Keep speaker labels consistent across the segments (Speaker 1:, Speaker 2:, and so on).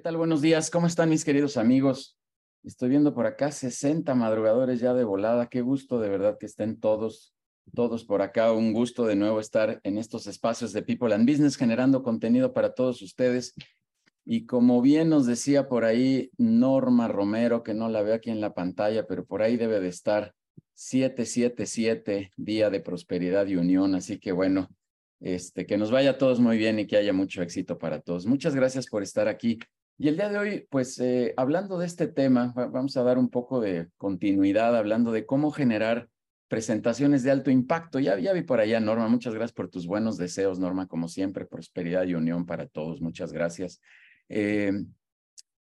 Speaker 1: ¿Qué tal? Buenos días. ¿Cómo están mis queridos amigos? Estoy viendo por acá 60 madrugadores ya de volada. Qué gusto de verdad que estén todos, todos por acá. Un gusto de nuevo estar en estos espacios de People and Business generando contenido para todos ustedes. Y como bien nos decía por ahí Norma Romero, que no la veo aquí en la pantalla, pero por ahí debe de estar 777, Día de Prosperidad y Unión. Así que bueno, este, que nos vaya a todos muy bien y que haya mucho éxito para todos. Muchas gracias por estar aquí. Y el día de hoy, pues eh, hablando de este tema, vamos a dar un poco de continuidad hablando de cómo generar presentaciones de alto impacto. Ya, vi por allá, Norma, muchas gracias por tus buenos deseos, Norma, como siempre, prosperidad y unión para todos. Muchas gracias. Eh,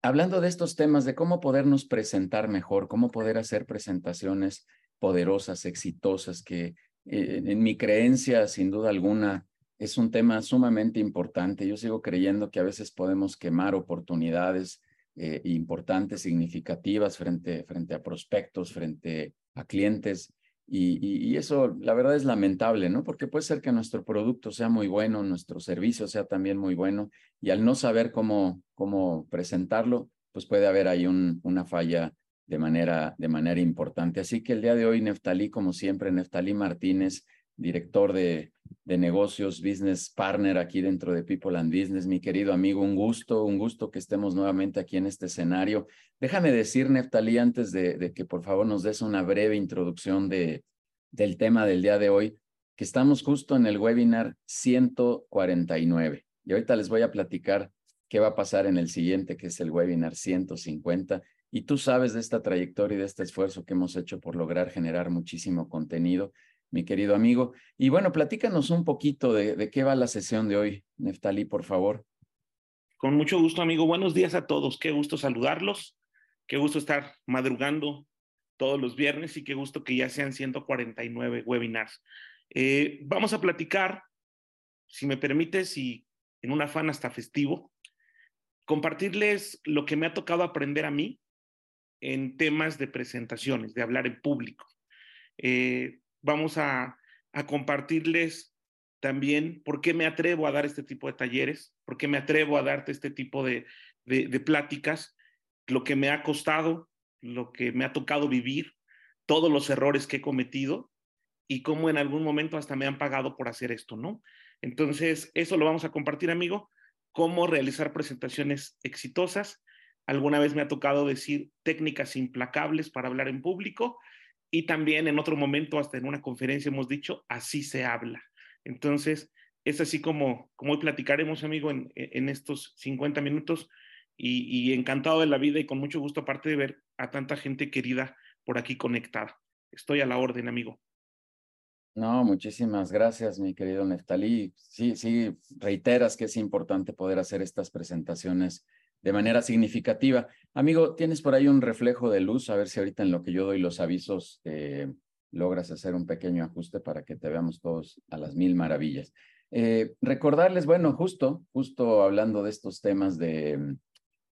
Speaker 1: hablando de estos temas, de cómo podernos presentar mejor, cómo poder hacer presentaciones poderosas, exitosas, que eh, en mi creencia, sin duda alguna, es un tema sumamente importante. Yo sigo creyendo que a veces podemos quemar oportunidades eh, importantes, significativas frente, frente a prospectos, frente a clientes. Y, y, eso, la verdad, es lamentable, ¿no? Porque puede ser que nuestro producto sea muy bueno, nuestro servicio sea también muy bueno, y al no saber cómo, cómo presentarlo, pues puede haber ahí un, una falla de manera, de manera importante. Así que el día de hoy, Neftalí, como siempre, Neftalí Martínez, director de, de negocios, business partner aquí dentro de People and Business, mi querido amigo, un gusto, un gusto que estemos nuevamente aquí en este escenario. Déjame decir, Neftalí, antes de, que por favor nos des una breve introducción de, del tema del día de hoy, que estamos justo en el webinar 149. Y ahorita les voy a platicar qué va a pasar en el siguiente, que es el webinar 150. Y tú sabes de esta trayectoria y de este esfuerzo que hemos hecho por lograr generar muchísimo contenido, mi querido amigo. Y bueno, platícanos un poquito de, de qué va la sesión de hoy, Neftalí, por favor.
Speaker 2: Con mucho gusto, amigo. Buenos días a todos. Qué gusto saludarlos. Qué gusto estar madrugando todos los viernes y qué gusto que ya sean 149 webinars. Eh, vamos a platicar, si me permites, y en un afán hasta festivo, compartirles lo que me ha tocado aprender a mí en temas de presentaciones, de hablar en público. Eh, vamos a, compartirles también por qué me atrevo a dar este tipo de talleres, por qué me atrevo a darte este tipo de, de pláticas, lo que me ha costado, lo que me ha tocado vivir, todos los errores que he cometido y cómo en algún momento hasta me han pagado por hacer esto, ¿no? Entonces, eso lo vamos a compartir, amigo, cómo realizar presentaciones exitosas Alguna vez me ha tocado decir técnicas implacables para hablar en público y también en otro momento, hasta en una conferencia, hemos dicho, así se habla. Entonces, es así como, como hoy platicaremos, amigo, en, en estos 50 minutos y, y, encantado de la vida y con mucho gusto, aparte de ver a tanta gente querida por aquí conectada. Estoy a la orden, amigo.
Speaker 1: No, muchísimas gracias, mi querido Neftalí. Sí, sí, reiteras que es importante poder hacer estas presentaciones de manera significativa. Amigo, tienes por ahí un reflejo de luz, a ver si ahorita en lo que yo doy los avisos eh, logras hacer un pequeño ajuste para que te veamos todos a las mil maravillas. Eh, recordarles, bueno, justo, justo hablando de estos temas de,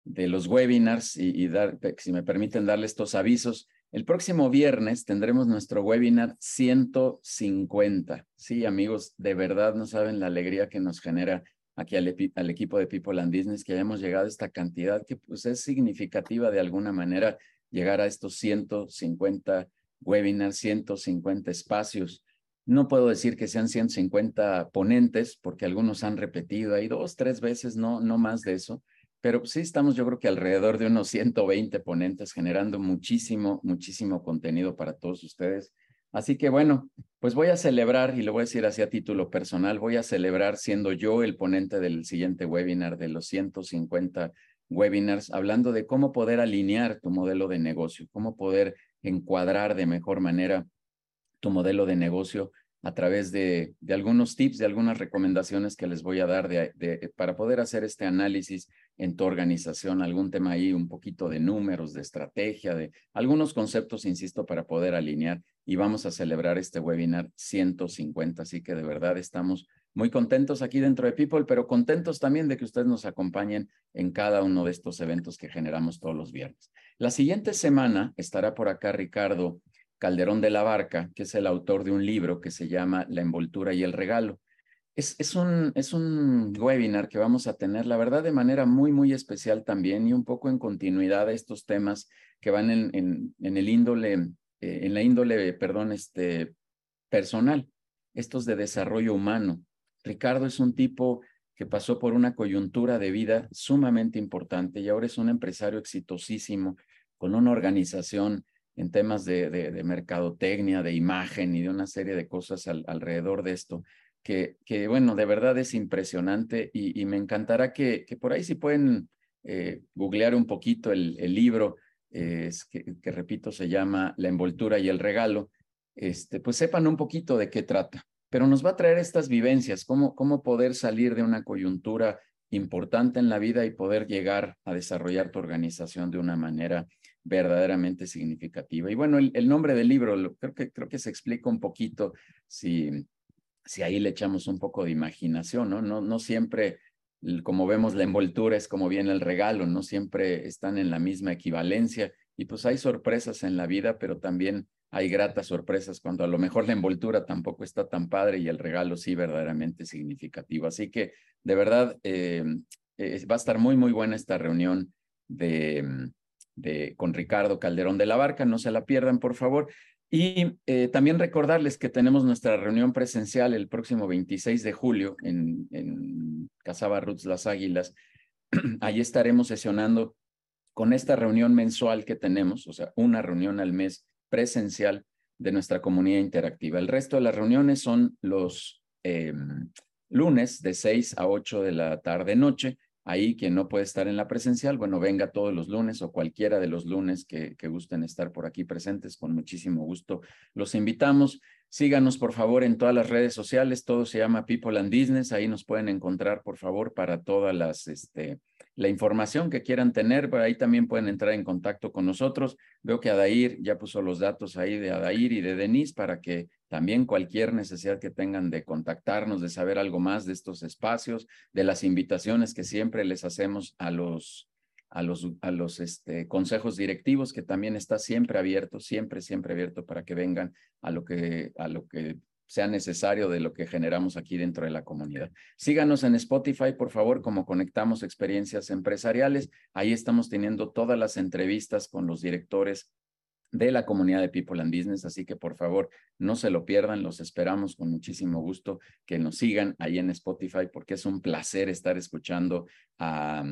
Speaker 1: de los webinars y, dar, si me permiten darle estos avisos, el próximo viernes tendremos nuestro webinar 150. Sí, amigos, de verdad no saben la alegría que nos genera aquí al, equipo de People and Business que hayamos llegado a esta cantidad que pues es significativa de alguna manera llegar a estos 150 webinars, 150 espacios. No puedo decir que sean 150 ponentes porque algunos han repetido ahí dos, tres veces, no, no más de eso, pero sí estamos yo creo que alrededor de unos 120 ponentes generando muchísimo, muchísimo contenido para todos ustedes. Así que bueno, pues voy a celebrar, y lo voy a decir así a título personal, voy a celebrar siendo yo el ponente del siguiente webinar de los 150 webinars, hablando de cómo poder alinear tu modelo de negocio, cómo poder encuadrar de mejor manera tu modelo de negocio a través de, de, algunos tips, de algunas recomendaciones que les voy a dar para poder hacer este análisis en tu organización, algún tema ahí, un poquito de números, de estrategia, de algunos conceptos, insisto, para poder alinear y vamos a celebrar este webinar 150. Así que de verdad estamos muy contentos aquí dentro de People, pero contentos también de que ustedes nos acompañen en cada uno de estos eventos que generamos todos los viernes. La siguiente semana estará por acá Ricardo Calderón de la Barca, que es el autor de un libro que se llama La envoltura y el regalo. Es, es, un, es un webinar que vamos a tener, la verdad, de manera muy, muy especial también y un poco en continuidad a estos temas que van en, en, en el índole, eh, en la índole, perdón, este, personal, estos de desarrollo humano. Ricardo es un tipo que pasó por una coyuntura de vida sumamente importante y ahora es un empresario exitosísimo con una organización en temas de, de, mercadotecnia, de imagen y de una serie de cosas alrededor de esto, que, que, bueno, de verdad es impresionante y, me encantará que, que, por ahí si pueden eh, googlear un poquito el, el libro, eh, que, que, repito, se llama La envoltura y el regalo, este, pues sepan un poquito de qué trata pero nos va a traer estas vivencias, cómo, cómo poder salir de una coyuntura importante en la vida y poder llegar a desarrollar tu organización de una manera verdaderamente significativa. Y bueno, el, nombre del libro creo, que, creo que se explica un poquito si, si ahí le echamos un poco de imaginación, ¿no? No, no siempre, como vemos, la envoltura es como viene el regalo, no siempre están en la misma equivalencia y pues hay sorpresas en la vida, pero también hay gratas sorpresas cuando a lo mejor la envoltura tampoco está tan padre y el regalo sí verdaderamente significativo. Así que de verdad eh, eh, va a estar muy, muy buena esta reunión de, con Ricardo Calderón de la Barca. No se la pierdan, por favor. Y eh, también recordarles que tenemos nuestra reunión presencial el próximo 26 de julio en, en Casaba Roots Las Águilas. Ahí estaremos sesionando con esta reunión mensual que tenemos, o sea, una reunión al mes presencial de nuestra comunidad interactiva. El resto de las reuniones son los em, lunes de 6 a 8 de la tarde-noche. Ahí quien no puede estar en la presencial, bueno, venga todos los lunes o cualquiera de los lunes que, gusten estar por aquí presentes, con muchísimo gusto los invitamos. Síganos, por favor, en todas las redes sociales. Todo se llama People and Business. Ahí nos pueden encontrar, por favor, para todas las, este, la información que quieran tener. Por ahí también pueden entrar en contacto con nosotros. Veo que Adair ya puso los datos ahí de Adair y de Denise para que también cualquier necesidad que tengan de contactarnos, de saber algo más de estos espacios, de las invitaciones que siempre les hacemos a los a los, a los este, consejos directivos, que también está siempre abierto, siempre, siempre abierto para que vengan a lo que, a lo que sea necesario de lo que generamos aquí dentro de la comunidad. Síganos en Spotify, por favor, como conectamos experiencias empresariales. Ahí estamos teniendo todas las entrevistas con los directores de la comunidad de People and Business, así que por favor no se lo pierdan, los esperamos con muchísimo gusto que nos sigan ahí en Spotify porque es un placer estar escuchando a,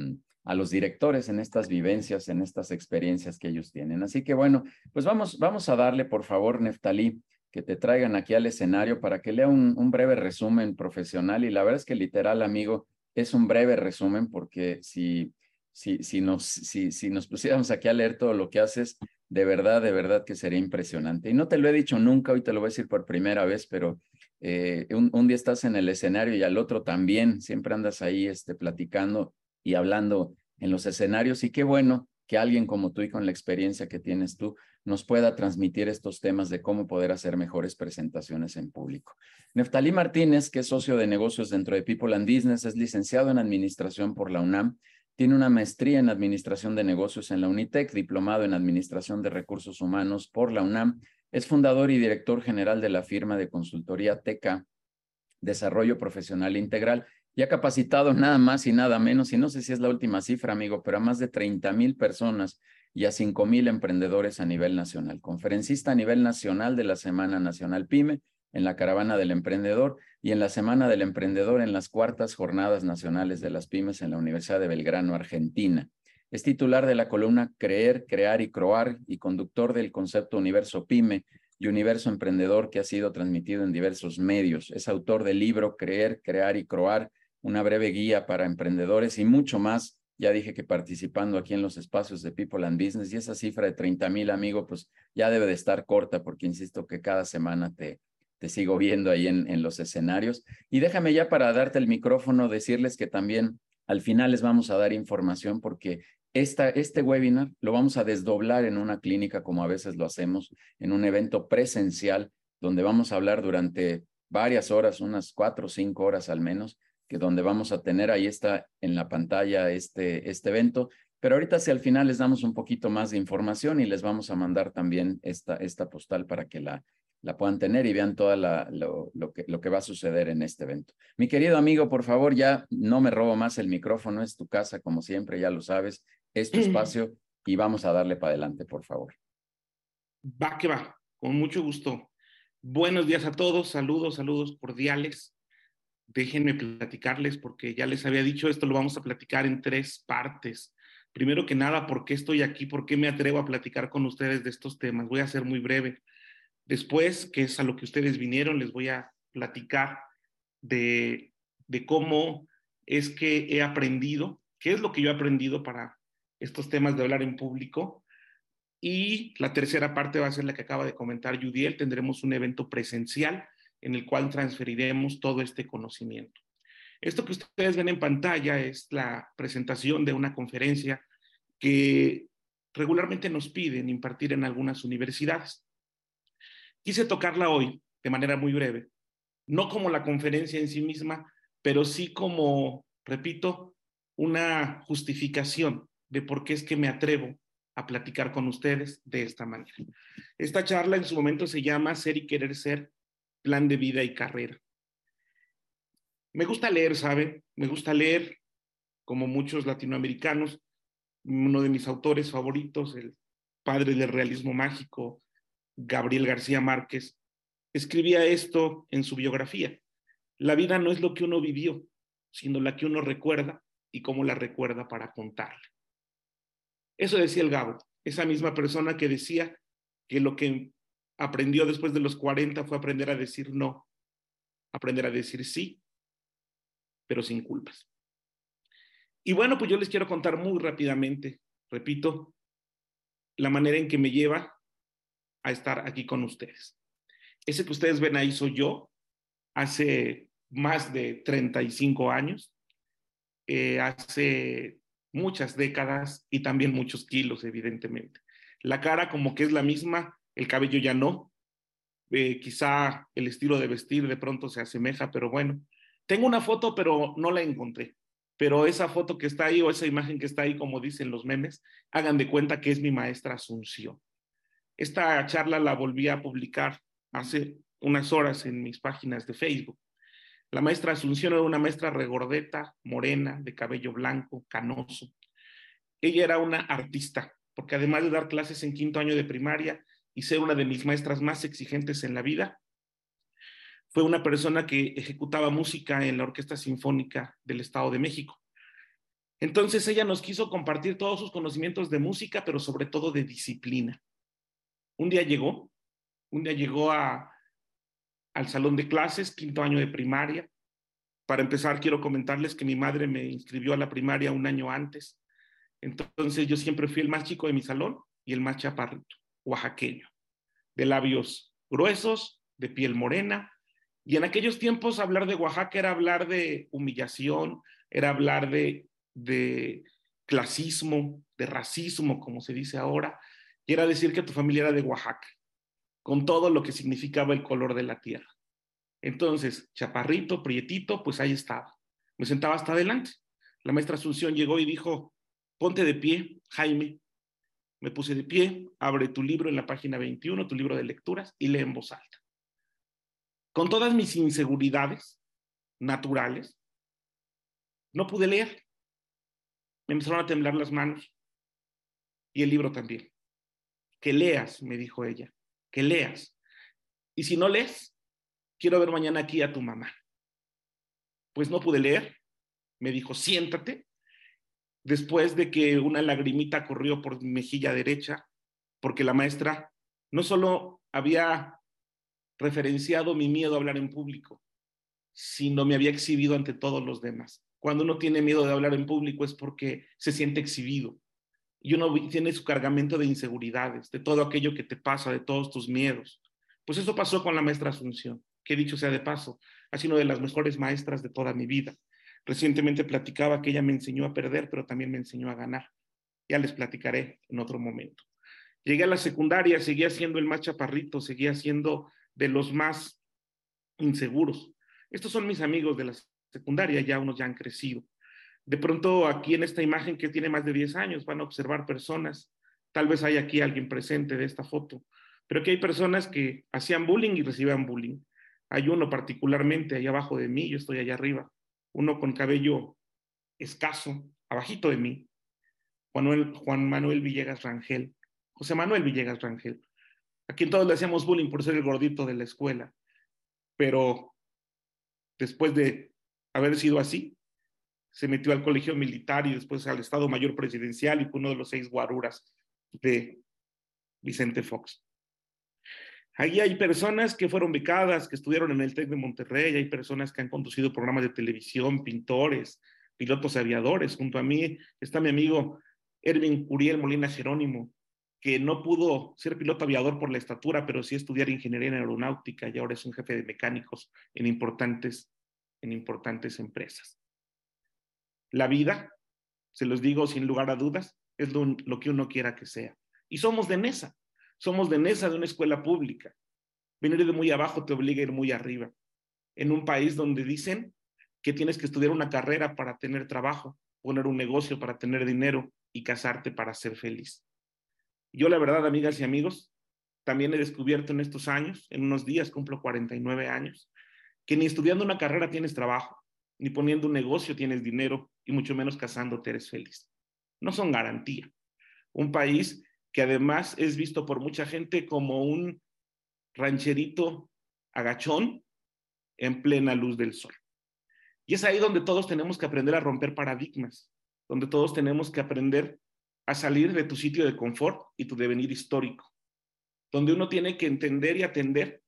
Speaker 1: a los directores en estas vivencias, en estas experiencias que ellos tienen. Así que bueno, pues vamos, vamos a darle, por favor, Neftalí, que te traigan aquí al escenario para que lea un, un breve resumen profesional. Y la verdad es que literal, amigo, es un breve resumen porque si, si, si, nos, si, si nos pusiéramos aquí a leer todo lo que haces, de verdad, de verdad que sería impresionante. Y no te lo he dicho nunca, hoy te lo voy a decir por primera vez, pero eh, un, un, día estás en el escenario y al otro también, siempre andas ahí este, platicando y hablando en los escenarios y qué bueno que alguien como tú y con la experiencia que tienes tú nos pueda transmitir estos temas de cómo poder hacer mejores presentaciones en público. Neftalí Martínez, que es socio de negocios dentro de People and Business, es licenciado en administración por la UNAM, tiene una maestría en administración de negocios en la UNITEC, diplomado en administración de recursos humanos por la UNAM, es fundador y director general de la firma de consultoría TECA, Desarrollo Profesional Integral, y ha capacitado nada más y nada menos, y no sé si es la última cifra, amigo, pero a más de 30 mil personas y a 5 mil emprendedores a nivel nacional. Conferencista a nivel nacional de la Semana Nacional PYME, en la Caravana del Emprendedor y en la Semana del Emprendedor en las cuartas Jornadas Nacionales de las Pymes en la Universidad de Belgrano, Argentina. Es titular de la columna Creer, Crear y Croar y conductor del concepto Universo PYME y Universo Emprendedor que ha sido transmitido en diversos medios. Es autor del libro Creer, Crear y Croar, una breve guía para emprendedores y mucho más. Ya dije que participando aquí en los espacios de People and Business y esa cifra de 30 mil amigos, pues ya debe de estar corta porque insisto que cada semana te, te sigo viendo ahí en, en los escenarios. Y déjame ya para darte el micrófono decirles que también al final les vamos a dar información porque esta, este webinar lo vamos a desdoblar en una clínica como a veces lo hacemos, en un evento presencial donde vamos a hablar durante varias horas, unas cuatro o cinco horas al menos, que donde vamos a tener, ahí está en la pantalla este, este evento, pero ahorita si al final les damos un poquito más de información y les vamos a mandar también esta, esta postal para que la, la puedan tener y vean todo lo, lo, que, lo que va a suceder en este evento. Mi querido amigo, por favor, ya no me robo más el micrófono, es tu casa, como siempre, ya lo sabes, es tu espacio y vamos a darle para adelante, por favor.
Speaker 2: Va que va, con mucho gusto. Buenos días a todos, saludos, saludos cordiales. Déjenme platicarles porque ya les había dicho, esto lo vamos a platicar en tres partes. Primero que nada, ¿por qué estoy aquí? ¿Por qué me atrevo a platicar con ustedes de estos temas? Voy a ser muy breve. Después, que es a lo que ustedes vinieron, les voy a platicar de, cómo es que he aprendido, qué es lo que yo he aprendido para estos temas de hablar en público. Y la tercera parte va a ser la que acaba de comentar Judiel. Tendremos un evento presencial en el cual transferiremos todo este conocimiento. Esto que ustedes ven en pantalla es la presentación de una conferencia que regularmente nos piden impartir en algunas universidades. Quise tocarla hoy de manera muy breve, no como la conferencia en sí misma, pero sí como, repito, una justificación de por qué es que me atrevo a platicar con ustedes de esta manera. Esta charla en su momento se llama Ser y Querer Ser, Plan de Vida y Carrera. Me gusta leer, ¿sabe? Me gusta leer, como muchos latinoamericanos. Uno de mis autores favoritos, el padre del realismo mágico, Gabriel García Márquez, escribía esto en su biografía. La vida no es lo que uno vivió, sino la que uno recuerda y cómo la recuerda para contarla. Eso decía el Gabo, esa misma persona que decía que lo que aprendió después de los 40 fue aprender a decir no, aprender a decir sí pero sin culpas. Y bueno, pues yo les quiero contar muy rápidamente, repito, la manera en que me lleva a estar aquí con ustedes. Ese que ustedes ven ahí soy yo, hace más de 35 años, eh, hace muchas décadas y también muchos kilos, evidentemente. La cara como que es la misma, el cabello ya no, eh, quizá el estilo de vestir de pronto se asemeja, pero bueno, tengo una foto, pero no la encontré. Pero esa foto que está ahí o esa imagen que está ahí, como dicen los memes, hagan de cuenta que es mi maestra Asunción. Esta charla la volví a publicar hace unas horas en mis páginas de Facebook. La maestra Asunción era una maestra regordeta, morena, de cabello blanco, canoso. Ella era una artista, porque además de dar clases en quinto año de primaria y ser una de mis maestras más exigentes en la vida, fue una persona que ejecutaba música en la Orquesta Sinfónica del Estado de México. Entonces ella nos quiso compartir todos sus conocimientos de música, pero sobre todo de disciplina. Un día llegó, un día llegó a, al salón de clases, quinto año de primaria. Para empezar, quiero comentarles que mi madre me inscribió a la primaria un año antes. Entonces yo siempre fui el más chico de mi salón y el más chaparrito, oaxaqueño, de labios gruesos, de piel morena, y en aquellos tiempos hablar de Oaxaca era hablar de humillación, era hablar de, de clasismo, de racismo, como se dice ahora, y era decir que tu familia era de Oaxaca, con todo lo que significaba el color de la tierra. Entonces, chaparrito, prietito, pues ahí estaba. Me sentaba hasta adelante. La maestra Asunción llegó y dijo, ponte de pie, Jaime. Me puse de pie, abre tu libro en la página 21, tu libro de lecturas, y lee en voz alta con todas mis inseguridades naturales, no pude leer. Me empezaron a temblar las manos y el libro también. Que leas, me dijo ella, que leas. Y si no lees, quiero ver mañana aquí a tu mamá. Pues no pude leer. Me dijo, siéntate. Después de que una lagrimita corrió por mi mejilla derecha, porque la maestra no solo había referenciado mi miedo a hablar en público, sino me había exhibido ante todos los demás. Cuando uno tiene miedo de hablar en público es porque se siente exhibido y uno tiene su cargamento de inseguridades, de todo aquello que te pasa, de todos tus miedos. Pues eso pasó con la maestra Asunción, que dicho sea de paso, ha sido una de las mejores maestras de toda mi vida. Recientemente platicaba que ella me enseñó a perder, pero también me enseñó a ganar. Ya les platicaré en otro momento. Llegué a la secundaria, seguía siendo el más chaparrito, seguía siendo de los más inseguros. Estos son mis amigos de la secundaria, ya unos ya han crecido. De pronto aquí en esta imagen que tiene más de 10 años van a observar personas, tal vez hay aquí alguien presente de esta foto, pero que hay personas que hacían bullying y recibían bullying. Hay uno particularmente ahí abajo de mí, yo estoy allá arriba, uno con cabello escaso, abajito de mí, Juan Manuel Villegas Rangel, José Manuel Villegas Rangel, a quien todos le hacíamos bullying por ser el gordito de la escuela, pero después de haber sido así, se metió al colegio militar y después al Estado Mayor Presidencial y fue uno de los seis guaruras de Vicente Fox. Allí hay personas que fueron becadas, que estudiaron en el TEC de Monterrey, hay personas que han conducido programas de televisión, pintores, pilotos aviadores. Junto a mí está mi amigo Erwin Curiel Molina Jerónimo, que no pudo ser piloto aviador por la estatura, pero sí estudiar ingeniería en aeronáutica y ahora es un jefe de mecánicos en importantes, en importantes empresas. La vida, se los digo sin lugar a dudas, es lo, que uno quiera que sea. Y somos de NESA, somos de NESA de una escuela pública. Venir de muy abajo te obliga a ir muy arriba. En un país donde dicen que tienes que estudiar una carrera para tener trabajo, poner un negocio para tener dinero y casarte para ser feliz. Yo la verdad, amigas y amigos, también he descubierto en estos años, en unos días cumplo 49 años, que ni estudiando una carrera tienes trabajo, ni poniendo un negocio tienes dinero, y mucho menos casándote eres feliz. No son garantía. Un país que además es visto por mucha gente como un rancherito agachón en plena luz del sol. Y es ahí donde todos tenemos que aprender a romper paradigmas, donde todos tenemos que aprender a salir de tu sitio de confort y tu devenir histórico, donde uno tiene que entender y atender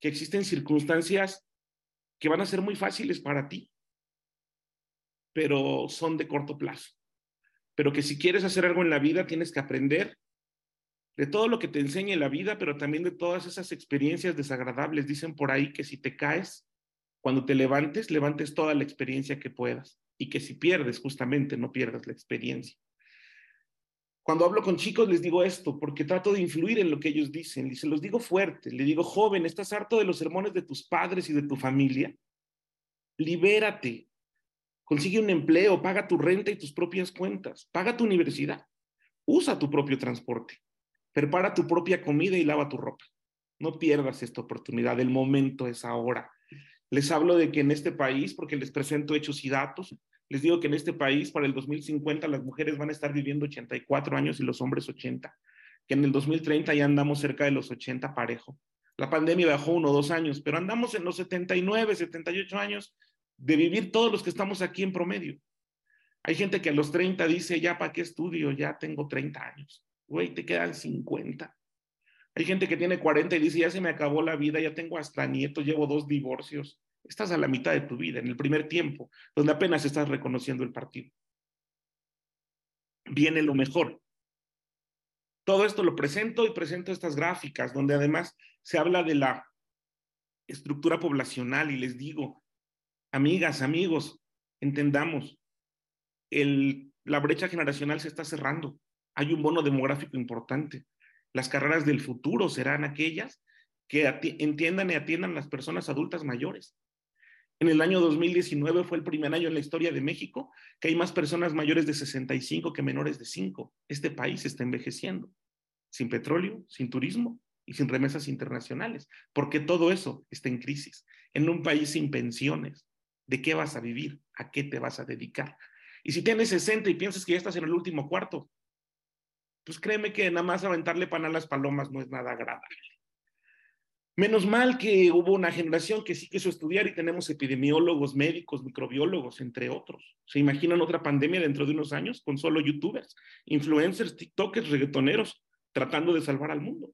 Speaker 2: que existen circunstancias que van a ser muy fáciles para ti, pero son de corto plazo. Pero que si quieres hacer algo en la vida, tienes que aprender de todo lo que te enseñe la vida, pero también de todas esas experiencias desagradables. Dicen por ahí que si te caes, cuando te levantes, levantes toda la experiencia que puedas y que si pierdes, justamente no pierdas la experiencia. Cuando hablo con chicos les digo esto porque trato de influir en lo que ellos dicen y se los digo fuerte. Le digo, joven, ¿estás harto de los sermones de tus padres y de tu familia? Libérate. Consigue un empleo, paga tu renta y tus propias cuentas, paga tu universidad, usa tu propio transporte Prepara tu propia comida y lava tu ropa. No pierdas esta oportunidad. El momento es ahora. Les hablo de que en este país, porque les presento hechos y datos, les digo que en este país para el 2050 las mujeres van a estar viviendo 84 años y los hombres 80, que en el 2030 ya andamos cerca de los 80 parejo. La pandemia bajó uno o dos años, pero andamos en los 79, 78 años de vivir todos los que estamos aquí en promedio. Hay gente que a los 30 dice, ya, ¿para qué estudio? Ya tengo 30 años güey, te quedan 50. Hay gente que tiene 40 y dice, ya se me acabó la vida, ya tengo hasta nietos, llevo dos divorcios. Estás a la mitad de tu vida, en el primer tiempo, donde apenas estás reconociendo el partido. Viene lo mejor. Todo esto lo presento y presento estas gráficas, donde además se habla de la estructura poblacional y les digo, amigas, amigos, entendamos, la brecha generacional se está cerrando hay un bono demográfico importante. Las carreras del futuro serán aquellas que entiendan y atiendan las personas adultas mayores. En el año 2019 fue el primer año en la historia de México que hay más personas mayores de 65 que menores de 5. Este país está envejeciendo, sin petróleo, sin turismo y sin remesas internacionales, porque todo eso está en crisis. En un país sin pensiones, ¿de qué vas a vivir? ¿A qué te vas a dedicar? Y si tienes 60 y piensas que ya estás en el último cuarto, pues créeme que nada más aventarle pan a las palomas no es nada agradable. Menos mal que hubo una generación que sí quiso estudiar y tenemos epidemiólogos, médicos, microbiólogos, entre otros. ¿Se imaginan otra pandemia dentro de unos años con solo youtubers, influencers, tiktokers, reggaetoneros tratando de salvar al mundo?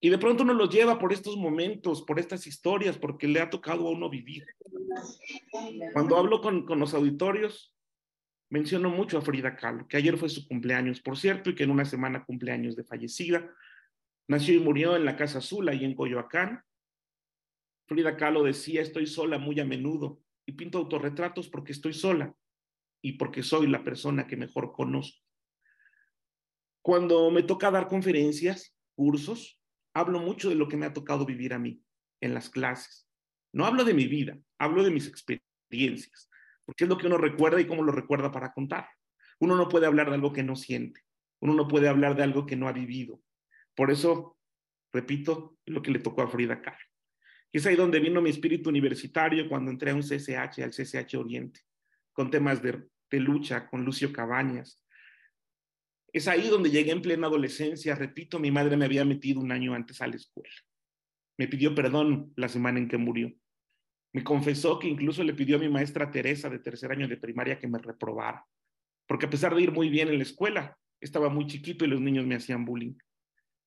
Speaker 2: Y de pronto uno los lleva por estos momentos, por estas historias, porque le ha tocado a uno vivir. Cuando hablo con, con los auditorios, menciono mucho a Frida Kahlo, que ayer fue su cumpleaños, por cierto, y que en una semana cumpleaños de fallecida. Nació y murió en la Casa Azul, ahí en Coyoacán. Frida Kahlo decía, estoy sola muy a menudo y pinto autorretratos porque estoy sola y porque soy la persona que mejor conozco. Cuando me toca dar conferencias, cursos, hablo mucho de lo que me ha tocado vivir a mí en las clases. No hablo de mi vida, hablo de mis experiencias porque es lo que uno recuerda y cómo lo recuerda para contar. Uno no puede hablar de algo que no siente, uno no puede hablar de algo que no ha vivido. Por eso Repito, lo que le tocó a Frida Kahlo. Y es ahí donde vino mi espíritu universitario cuando entré a un CCH, al CCH Oriente, con temas de, de lucha, con Lucio Cabañas. Es ahí donde llegué en plena adolescencia. Repito, mi madre me había metido un año antes a la escuela. Me pidió perdón la semana en que murió. Me confesó que incluso le pidió a mi maestra Teresa de tercer año de primaria que me reprobara, porque a pesar de ir muy bien en la escuela, estaba muy chiquito y los niños me hacían bullying.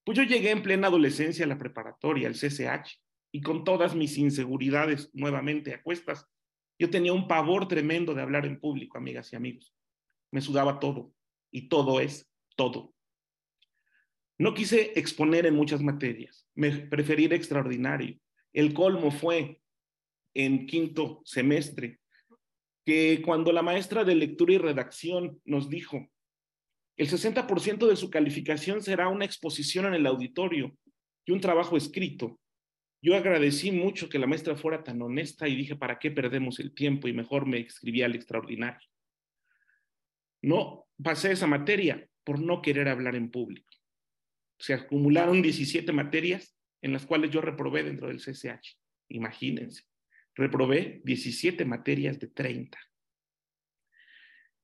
Speaker 2: Pues yo llegué en plena adolescencia a la preparatoria, al CCH, y con todas mis inseguridades nuevamente a cuestas, yo tenía un pavor tremendo de hablar en público, amigas y amigos. Me sudaba todo, y todo es todo. No quise exponer en muchas materias, me preferí extraordinario. El colmo fue en quinto semestre, que cuando la maestra de lectura y redacción nos dijo, el 60% de su calificación será una exposición en el auditorio y un trabajo escrito. Yo agradecí mucho que la maestra fuera tan honesta y dije, ¿para qué perdemos el tiempo? Y mejor me escribí al extraordinario. No pasé esa materia por no querer hablar en público. Se acumularon 17 materias en las cuales yo reprobé dentro del CCH. Imagínense reprobé 17 materias de 30.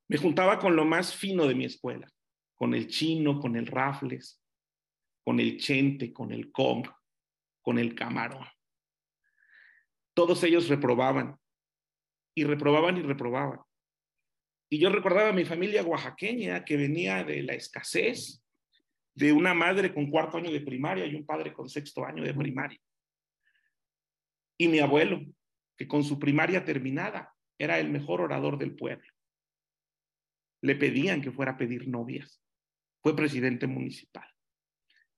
Speaker 2: Me juntaba con lo más fino de mi escuela, con el chino, con el rafles, con el chente, con el kong, con el camarón. Todos ellos reprobaban y reprobaban y reprobaban. Y yo recordaba a mi familia oaxaqueña que venía de la escasez, de una madre con cuarto año de primaria y un padre con sexto año de primaria. Y mi abuelo, que con su primaria terminada era el mejor orador del pueblo. Le pedían que fuera a pedir novias. Fue presidente municipal.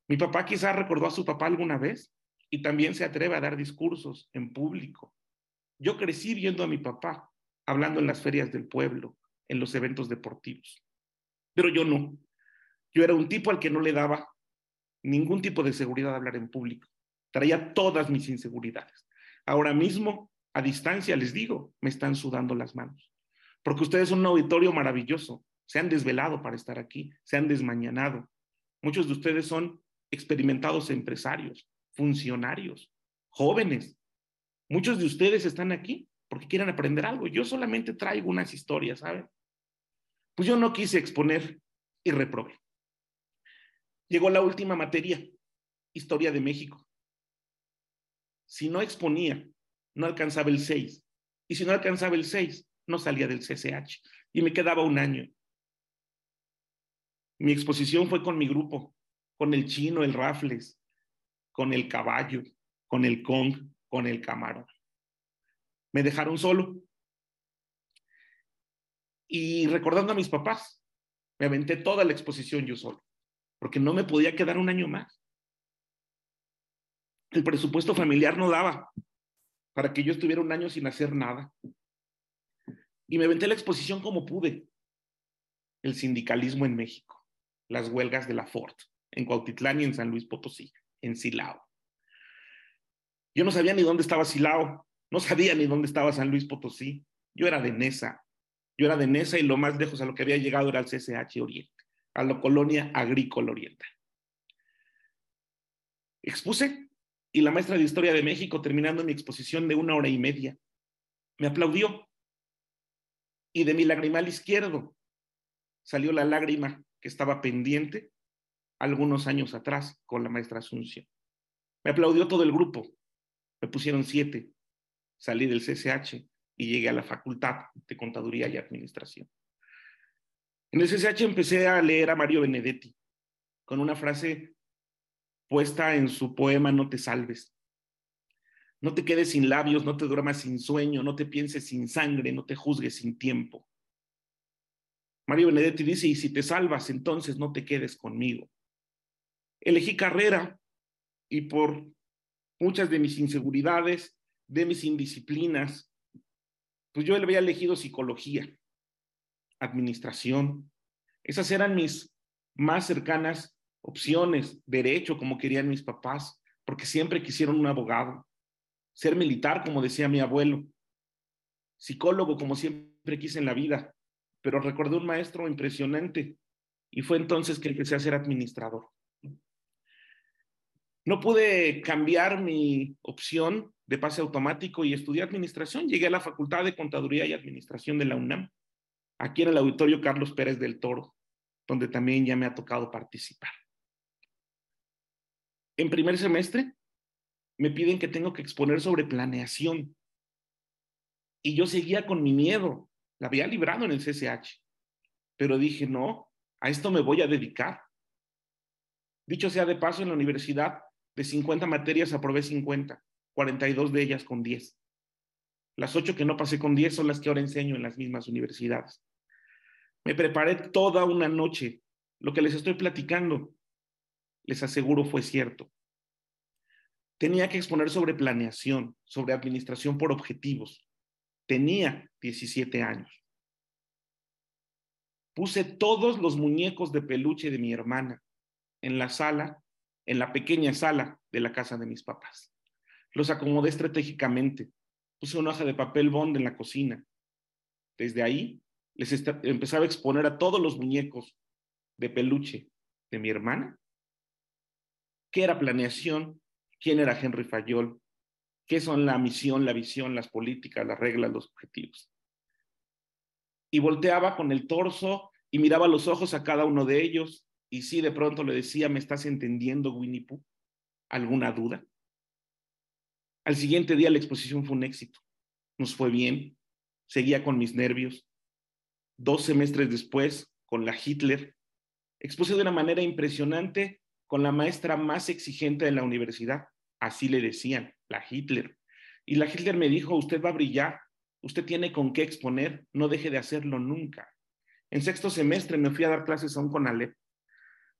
Speaker 2: Mi papá quizás recordó a su papá alguna vez y también se atreve a dar discursos en público. Yo crecí viendo a mi papá hablando en las ferias del pueblo, en los eventos deportivos. Pero yo no. Yo era un tipo al que no le daba ningún tipo de seguridad hablar en público. Traía todas mis inseguridades. Ahora mismo a distancia les digo, me están sudando las manos. Porque ustedes son un auditorio maravilloso, se han desvelado para estar aquí, se han desmañanado. Muchos de ustedes son experimentados empresarios, funcionarios, jóvenes. Muchos de ustedes están aquí porque quieren aprender algo. Yo solamente traigo unas historias, ¿saben? Pues yo no quise exponer y reprobé. Llegó la última materia, historia de México. Si no exponía no alcanzaba el 6. Y si no alcanzaba el 6, no salía del CCH. Y me quedaba un año. Mi exposición fue con mi grupo, con el chino, el rafles, con el caballo, con el Kong, con el camarón. Me dejaron solo. Y recordando a mis papás, me aventé toda la exposición yo solo, porque no me podía quedar un año más. El presupuesto familiar no daba para que yo estuviera un año sin hacer nada. Y me aventé la exposición como pude. El sindicalismo en México, las huelgas de la Ford, en Cuautitlán y en San Luis Potosí, en Silao. Yo no sabía ni dónde estaba Silao, no sabía ni dónde estaba San Luis Potosí. Yo era de Nesa. Yo era de Nesa y lo más lejos a lo que había llegado era al CCH Oriente, a la colonia agrícola oriental. Expuse y la maestra de Historia de México, terminando mi exposición de una hora y media, me aplaudió. Y de mi lagrimal izquierdo salió la lágrima que estaba pendiente algunos años atrás con la maestra Asunción. Me aplaudió todo el grupo. Me pusieron siete. Salí del CCH y llegué a la Facultad de Contaduría y Administración. En el CCH empecé a leer a Mario Benedetti con una frase puesta en su poema No te salves. No te quedes sin labios, no te duermas sin sueño, no te pienses sin sangre, no te juzgues sin tiempo. Mario Benedetti dice, y si te salvas, entonces no te quedes conmigo. Elegí carrera y por muchas de mis inseguridades, de mis indisciplinas, pues yo había elegido psicología, administración. Esas eran mis más cercanas opciones, derecho, como querían mis papás, porque siempre quisieron un abogado, ser militar, como decía mi abuelo, psicólogo, como siempre quise en la vida, pero recordé un maestro impresionante y fue entonces que empecé a ser administrador. No pude cambiar mi opción de pase automático y estudié administración. Llegué a la Facultad de Contaduría y Administración de la UNAM, aquí en el Auditorio Carlos Pérez del Toro, donde también ya me ha tocado participar. En primer semestre me piden que tengo que exponer sobre planeación. Y yo seguía con mi miedo. La había librado en el CCH. Pero dije, no, a esto me voy a dedicar. Dicho sea de paso, en la universidad, de 50 materias aprobé 50, 42 de ellas con 10. Las 8 que no pasé con 10 son las que ahora enseño en las mismas universidades. Me preparé toda una noche. Lo que les estoy platicando, les aseguro, fue cierto. Tenía que exponer sobre planeación, sobre administración por objetivos. Tenía 17 años. Puse todos los muñecos de peluche de mi hermana en la sala, en la pequeña sala de la casa de mis papás. Los acomodé estratégicamente. Puse una hoja de papel bond en la cocina. Desde ahí les empezaba a exponer a todos los muñecos de peluche de mi hermana qué era planeación, quién era Henry Fayol, qué son la misión, la visión, las políticas, las reglas, los objetivos. Y volteaba con el torso y miraba los ojos a cada uno de ellos y sí, de pronto le decía, ¿me estás entendiendo, Winnie Pooh? ¿Alguna duda? Al siguiente día la exposición fue un éxito. Nos fue bien. Seguía con mis nervios. Dos semestres después, con la Hitler, expuse de una manera impresionante con la maestra más exigente de la universidad. Así le decían, la Hitler. Y la Hitler me dijo, usted va a brillar, usted tiene con qué exponer, no deje de hacerlo nunca. En sexto semestre me fui a dar clases a un CONALEP.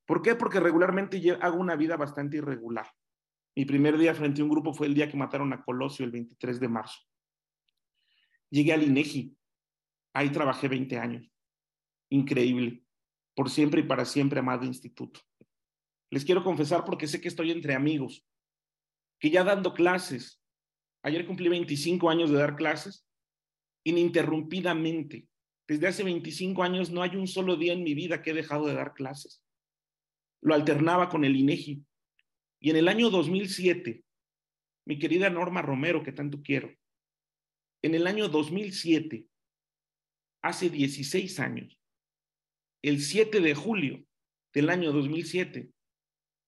Speaker 2: ¿Por qué? Porque regularmente hago una vida bastante irregular. Mi primer día frente a un grupo fue el día que mataron a Colosio, el 23 de marzo. Llegué al INEGI. Ahí trabajé 20 años. Increíble. Por siempre y para siempre amado instituto. Les quiero confesar porque sé que estoy entre amigos, que ya dando clases, ayer cumplí 25 años de dar clases, ininterrumpidamente. Desde hace 25 años no hay un solo día en mi vida que he dejado de dar clases. Lo alternaba con el INEGI. Y en el año 2007, mi querida Norma Romero, que tanto quiero, en el año 2007, hace 16 años, el 7 de julio del año 2007,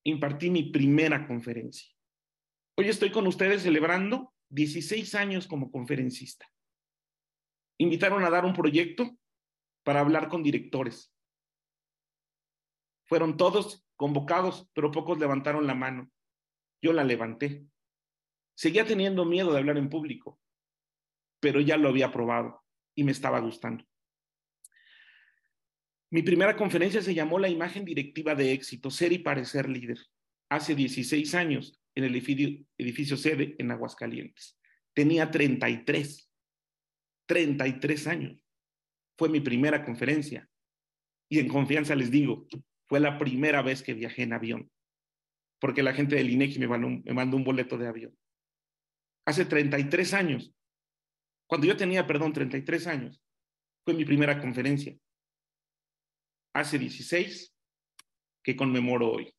Speaker 2: impartí mi primera conferencia. Hoy estoy con ustedes celebrando 16 años como conferencista. Invitaron a dar un proyecto para hablar con directores. Fueron todos convocados, pero pocos levantaron la mano. Yo la levanté. Seguía teniendo miedo de hablar en público, pero ya lo había probado y me estaba gustando. Mi primera conferencia se llamó La imagen directiva de éxito, ser y parecer líder, hace 16 años en el edificio, edificio sede en Aguascalientes. Tenía 33, 33 años. Fue mi primera conferencia. Y en confianza les digo, fue la primera vez que viajé en avión, porque la gente del INEGI me mandó, me mandó un boleto de avión. Hace 33 años, cuando yo tenía, perdón, 33 años, fue mi primera conferencia hace 16 que conmemoro hoy.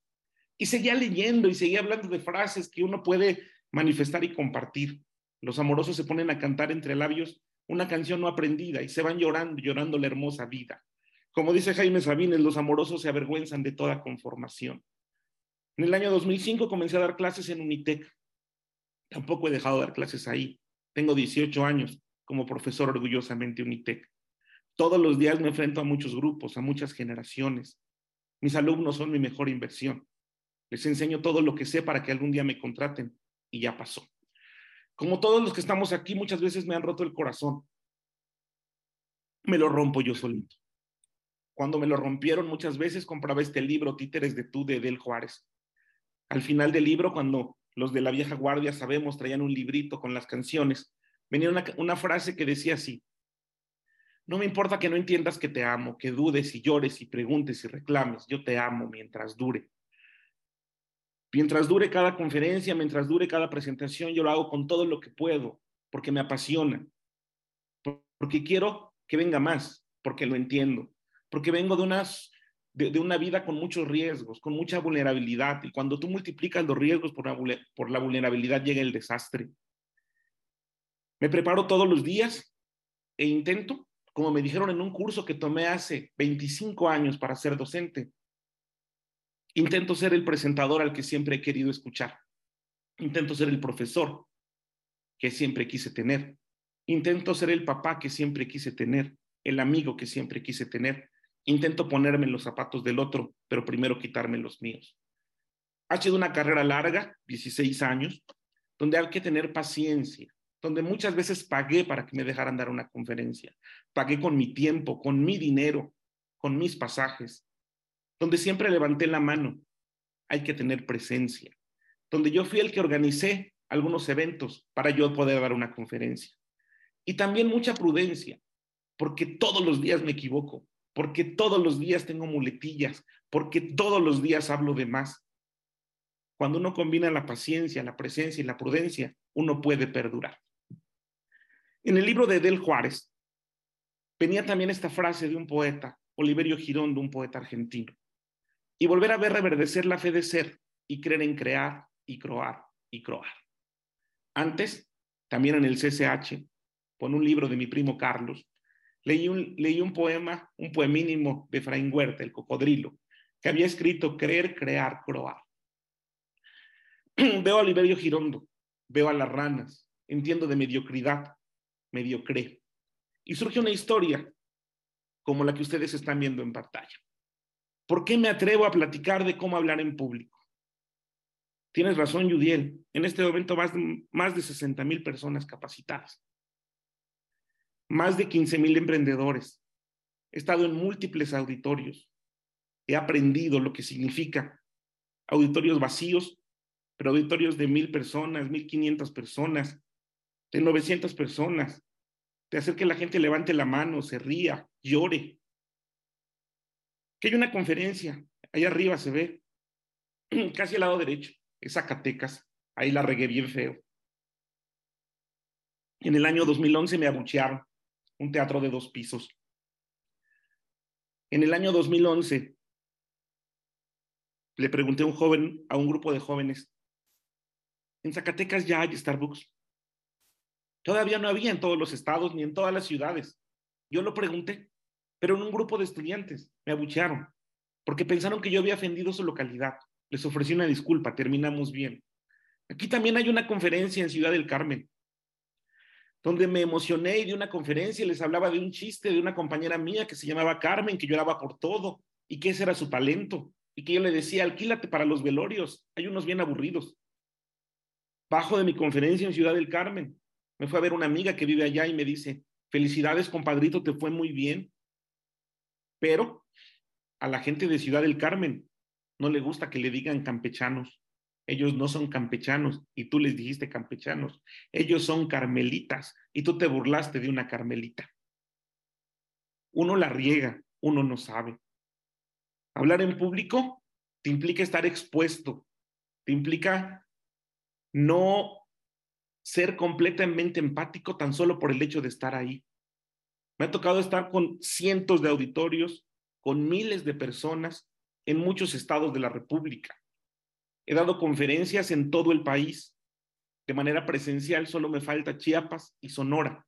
Speaker 2: Y seguía leyendo y seguía hablando de frases que uno puede manifestar y compartir. Los amorosos se ponen a cantar entre labios una canción no aprendida y se van llorando, llorando la hermosa vida. Como dice Jaime Sabines, los amorosos se avergüenzan de toda conformación. En el año 2005 comencé a dar clases en Unitec. Tampoco he dejado de dar clases ahí. Tengo 18 años como profesor orgullosamente Unitec. Todos los días me enfrento a muchos grupos, a muchas generaciones. Mis alumnos son mi mejor inversión. Les enseño todo lo que sé para que algún día me contraten y ya pasó. Como todos los que estamos aquí, muchas veces me han roto el corazón. Me lo rompo yo solito. Cuando me lo rompieron muchas veces compraba este libro, Títeres de tú, de Del Juárez. Al final del libro, cuando los de la vieja guardia, sabemos, traían un librito con las canciones, venía una, una frase que decía así, no me importa que no entiendas que te amo, que dudes y llores y preguntes y reclames. Yo te amo mientras dure. Mientras dure cada conferencia, mientras dure cada presentación, yo lo hago con todo lo que puedo, porque me apasiona, porque quiero que venga más, porque lo entiendo, porque vengo de unas de, una vida con muchos riesgos, con mucha vulnerabilidad. Y cuando tú multiplicas los riesgos por por la vulnerabilidad, llega el desastre. Me preparo todos los días e intento, como me dijeron en un curso que tomé hace 25 años para ser docente, intento ser el presentador al que siempre he querido escuchar. Intento ser el profesor que siempre quise tener. Intento ser el papá que siempre quise tener, el amigo que siempre quise tener. Intento ponerme en los zapatos del otro, pero primero quitarme los míos. Ha sido una carrera larga, 16 años, donde hay que tener paciencia, donde muchas veces pagué para que me dejaran dar una conferencia. Pagué con mi tiempo, con mi dinero, con mis pasajes, donde siempre levanté la mano. Hay que tener presencia, donde yo fui el que organicé algunos eventos para yo poder dar una conferencia. Y también mucha prudencia, porque todos los días me equivoco, porque todos los días tengo muletillas, porque todos los días hablo de más. Cuando uno combina la paciencia, la presencia y la prudencia, uno puede perdurar. En el libro de Del Juárez venía también esta frase de un poeta, Oliverio Girón, de un poeta argentino. Y volver a ver reverdecer la fe de ser y creer en crear y croar y croar. Antes, también en el CCH, con un libro de mi primo Carlos, leí un, un poema, un poemínimo de Fraín Huerta, El Cocodrilo, que había escrito Creer, Crear, Croar. veo a Oliverio Girondo, veo a las ranas, entiendo de mediocridad, mediocre. Y surge una historia como la que ustedes están viendo en pantalla. ¿Por qué me atrevo a platicar de cómo hablar en público? Tienes razón, Yudiel. En este momento más de, más de 60 mil personas capacitadas. Más de 15 mil emprendedores. He estado en múltiples auditorios. He aprendido lo que significa auditorios vacíos, pero auditorios de mil personas, mil quinientas personas, de 900 personas, de hacer que la gente levante la mano, se ría, llore. Que hay una conferencia, ahí arriba se ve, casi al lado derecho, es Zacatecas, ahí la regué bien feo. En el año 2011 me abuchearon, un teatro de dos pisos. En el año 2011 le pregunté a un joven, a un grupo de jóvenes, en Zacatecas ya hay Starbucks. Todavía no había en todos los estados ni en todas las ciudades. Yo lo pregunté, pero en un grupo de estudiantes me abuchearon porque pensaron que yo había ofendido su localidad. Les ofrecí una disculpa, terminamos bien. Aquí también hay una conferencia en Ciudad del Carmen, donde me emocioné y di una conferencia y les hablaba de un chiste de una compañera mía que se llamaba Carmen, que lloraba por todo y que ese era su talento y que yo le decía, alquílate para los velorios, hay unos bien aburridos. Bajo de mi conferencia en Ciudad del Carmen, me fue a ver una amiga que vive allá y me dice, felicidades, compadrito, te fue muy bien. Pero a la gente de Ciudad del Carmen no le gusta que le digan campechanos. Ellos no son campechanos y tú les dijiste campechanos. Ellos son carmelitas y tú te burlaste de una carmelita. Uno la riega, uno no sabe. Hablar en público te implica estar expuesto, te implica no ser completamente empático tan solo por el hecho de estar ahí. Me ha tocado estar con cientos de auditorios, con miles de personas en muchos estados de la República. He dado conferencias en todo el país. De manera presencial solo me falta Chiapas y Sonora.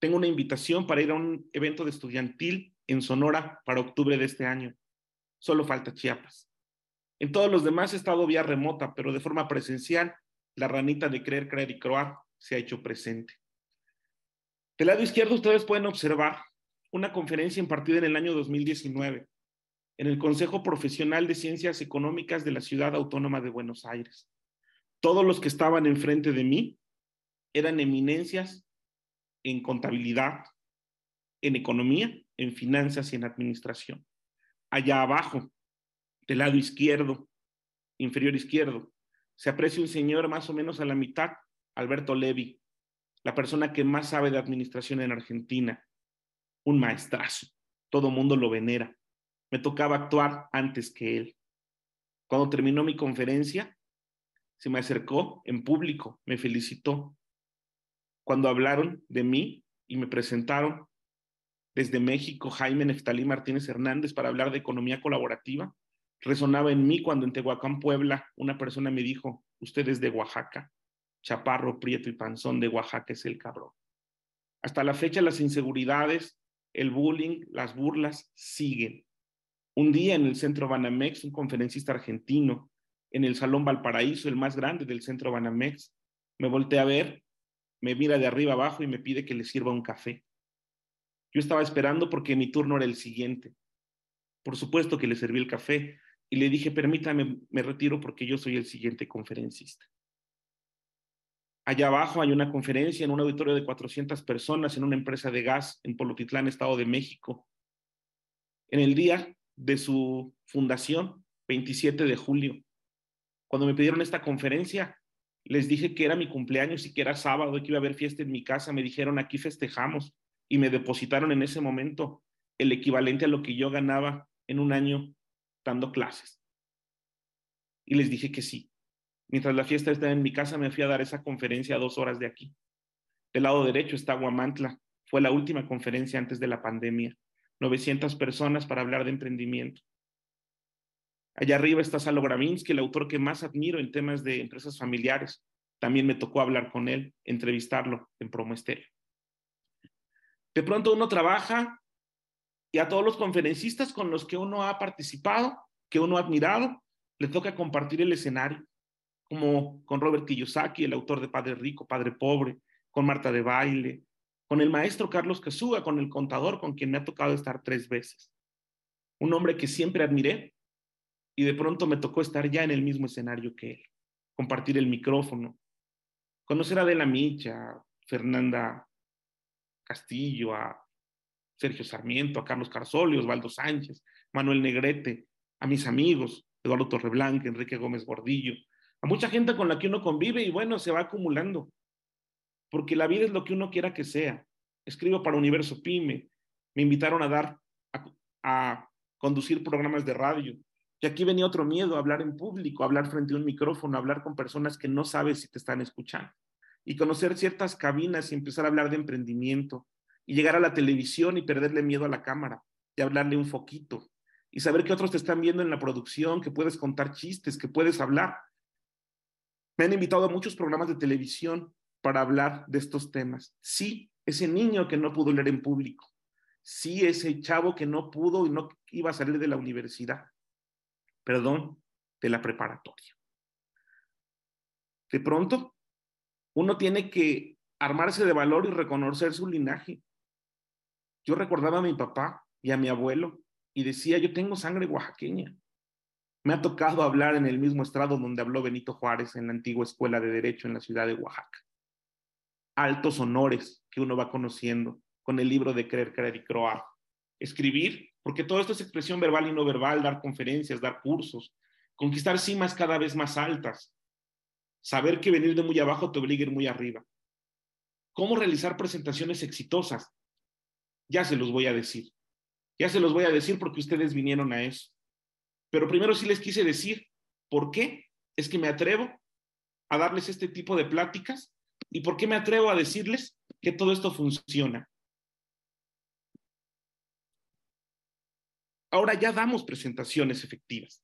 Speaker 2: Tengo una invitación para ir a un evento de estudiantil en Sonora para octubre de este año. Solo falta Chiapas. En todos los demás he estado vía remota, pero de forma presencial la ranita de creer, creer y croar se ha hecho presente. Del lado izquierdo ustedes pueden observar una conferencia impartida en el año 2019 en el Consejo Profesional de Ciencias Económicas de la Ciudad Autónoma de Buenos Aires. Todos los que estaban enfrente de mí eran eminencias en contabilidad, en economía, en finanzas y en administración. Allá abajo, del lado izquierdo, inferior izquierdo, se aprecia un señor más o menos a la mitad, Alberto Levi, la persona que más sabe de administración en Argentina, un maestrazo, todo mundo lo venera. Me tocaba actuar antes que él. Cuando terminó mi conferencia, se me acercó en público, me felicitó. Cuando hablaron de mí y me presentaron, desde México, Jaime Neftalí Martínez Hernández, para hablar de economía colaborativa. Resonaba en mí cuando en Tehuacán, Puebla, una persona me dijo, usted es de Oaxaca, chaparro, prieto y panzón de Oaxaca es el cabrón. Hasta la fecha las inseguridades, el bullying, las burlas siguen. Un día en el centro Banamex, un conferencista argentino, en el Salón Valparaíso, el más grande del centro Banamex, me volteé a ver, me mira de arriba abajo y me pide que le sirva un café. Yo estaba esperando porque mi turno era el siguiente. Por supuesto que le serví el café y le dije, permítame, me retiro porque yo soy el siguiente conferencista. Allá abajo hay una conferencia en un auditorio de 400 personas en una empresa de gas en Polotitlán, Estado de México. En el día de su fundación, 27 de julio, cuando me pidieron esta conferencia, les dije que era mi cumpleaños y que era sábado y que iba a haber fiesta en mi casa. Me dijeron, aquí festejamos y me depositaron en ese momento el equivalente a lo que yo ganaba en un año dando clases. Y les dije que sí. Mientras la fiesta estaba en mi casa, me fui a dar esa conferencia a dos horas de aquí. Del lado derecho está Guamantla. Fue la última conferencia antes de la pandemia. 900 personas para hablar de emprendimiento. Allá arriba está Salo Gravinsky, el autor que más admiro en temas de empresas familiares. También me tocó hablar con él, entrevistarlo en Promo Estéreo. De pronto uno trabaja y a todos los conferencistas con los que uno ha participado, que uno ha admirado, le toca compartir el escenario, como con Robert Kiyosaki, el autor de Padre Rico, Padre Pobre, con Marta de Baile, con el maestro Carlos Casúa, con el contador con quien me ha tocado estar tres veces. Un hombre que siempre admiré y de pronto me tocó estar ya en el mismo escenario que él, compartir el micrófono, conocer a Adela Micha, Fernanda Castillo, a Sergio Sarmiento, a Carlos Carzoli, Osvaldo Sánchez, Manuel Negrete, a mis amigos, Eduardo Torreblanca, Enrique Gómez Gordillo, a mucha gente con la que uno convive y bueno, se va acumulando, porque la vida es lo que uno quiera que sea. Escribo para Universo Pyme, me invitaron a dar, a, conducir programas de radio. Y aquí venía otro miedo, hablar en público, hablar frente a un micrófono, hablar con personas que no sabes si te están escuchando y conocer ciertas cabinas y empezar a hablar de emprendimiento y llegar a la televisión y perderle miedo a la cámara y hablarle un foquito y saber que otros te están viendo en la producción, que puedes contar chistes, que puedes hablar. Me han invitado a muchos programas de televisión para hablar de estos temas. Sí, ese niño que no pudo leer en público. Sí, ese chavo que no pudo y no iba a salir de la universidad. Perdón, de la preparatoria. De pronto, uno tiene que armarse de valor y reconocer su linaje. Yo recordaba a mi papá y a mi abuelo y decía, yo tengo sangre oaxaqueña. Me ha tocado hablar en el mismo estrado donde habló Benito Juárez en la antigua escuela de Derecho en la ciudad de Oaxaca. Altos honores que uno va conociendo con el libro de Creer, Creer y Croar. Escribir, porque todo esto es expresión verbal y no verbal, dar conferencias, dar cursos, conquistar cimas cada vez más altas, Saber que venir de muy abajo te obliga a ir muy arriba. ¿Cómo realizar presentaciones exitosas? Ya se los voy a decir. Ya se los voy a decir porque ustedes vinieron a eso. Pero primero sí les quise decir por qué es que me atrevo a darles este tipo de pláticas y por qué me atrevo a decirles que todo esto funciona. Ahora ya damos presentaciones efectivas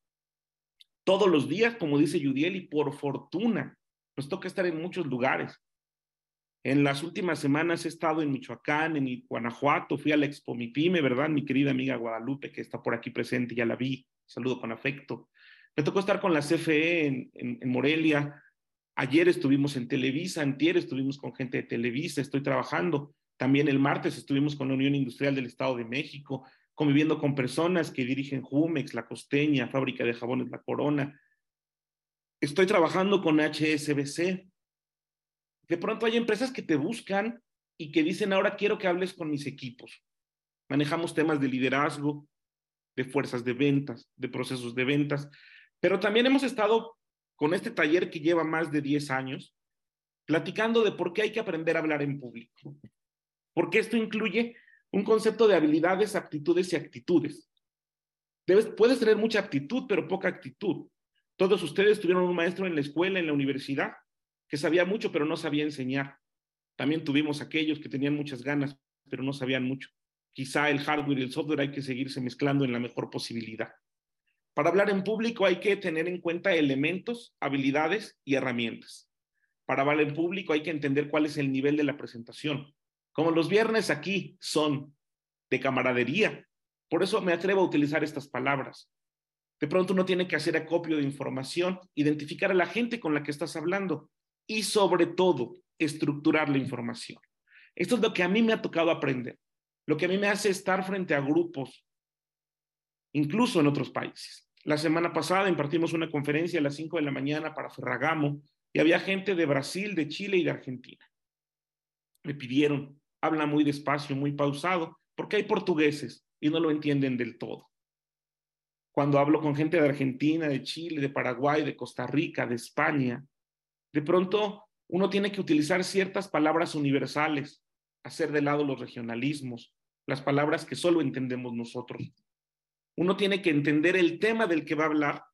Speaker 2: todos los días, como dice Yudiel, y por fortuna nos toca estar en muchos lugares. En las últimas semanas he estado en Michoacán, en Guanajuato, fui a la Expo Mipime, ¿verdad? Mi querida amiga Guadalupe, que está por aquí presente, ya la vi, saludo con afecto. Me tocó estar con la CFE en, en Morelia. Ayer estuvimos en Televisa, antier estuvimos con gente de Televisa, estoy trabajando. También el martes estuvimos con la Unión Industrial del Estado de México conviviendo con personas que dirigen Jumex, La Costeña, Fábrica de Jabones La Corona. Estoy trabajando con HSBC. De pronto hay empresas que te buscan y que dicen, ahora quiero que hables con mis equipos. Manejamos temas de liderazgo, de fuerzas de ventas, de procesos de ventas, pero también hemos estado con este taller que lleva más de 10 años, platicando de por qué hay que aprender a hablar en público. Porque esto incluye un concepto de habilidades, aptitudes y actitudes. Puedes tener mucha aptitud, pero poca actitud. Todos ustedes tuvieron un maestro en la escuela, en la universidad, que sabía mucho, pero no sabía enseñar. También tuvimos aquellos que tenían muchas ganas, pero no sabían mucho. Quizá el hardware y el software hay que seguirse mezclando en la mejor posibilidad. Para hablar en público hay que tener en cuenta elementos, habilidades y herramientas. Para hablar en público hay que entender cuál es el nivel de la presentación. Como los viernes aquí son de camaradería, por eso me atrevo a utilizar estas palabras. De pronto uno tiene que hacer acopio de información, identificar a la gente con la que estás hablando y sobre todo estructurar la información. Esto es lo que a mí me ha tocado aprender, lo que a mí me hace estar frente a grupos, incluso en otros países. La semana pasada impartimos una conferencia a las 5 de la mañana para Ferragamo y había gente de Brasil, de Chile y de Argentina. Me pidieron, habla muy despacio, muy pausado, porque hay portugueses y no lo entienden del todo. Cuando hablo con gente de Argentina, de Chile, de Paraguay, de Costa Rica, de España, de pronto uno tiene que utilizar ciertas palabras universales, hacer de lado los regionalismos, las palabras que solo entendemos nosotros. Uno tiene que entender el tema del que va a hablar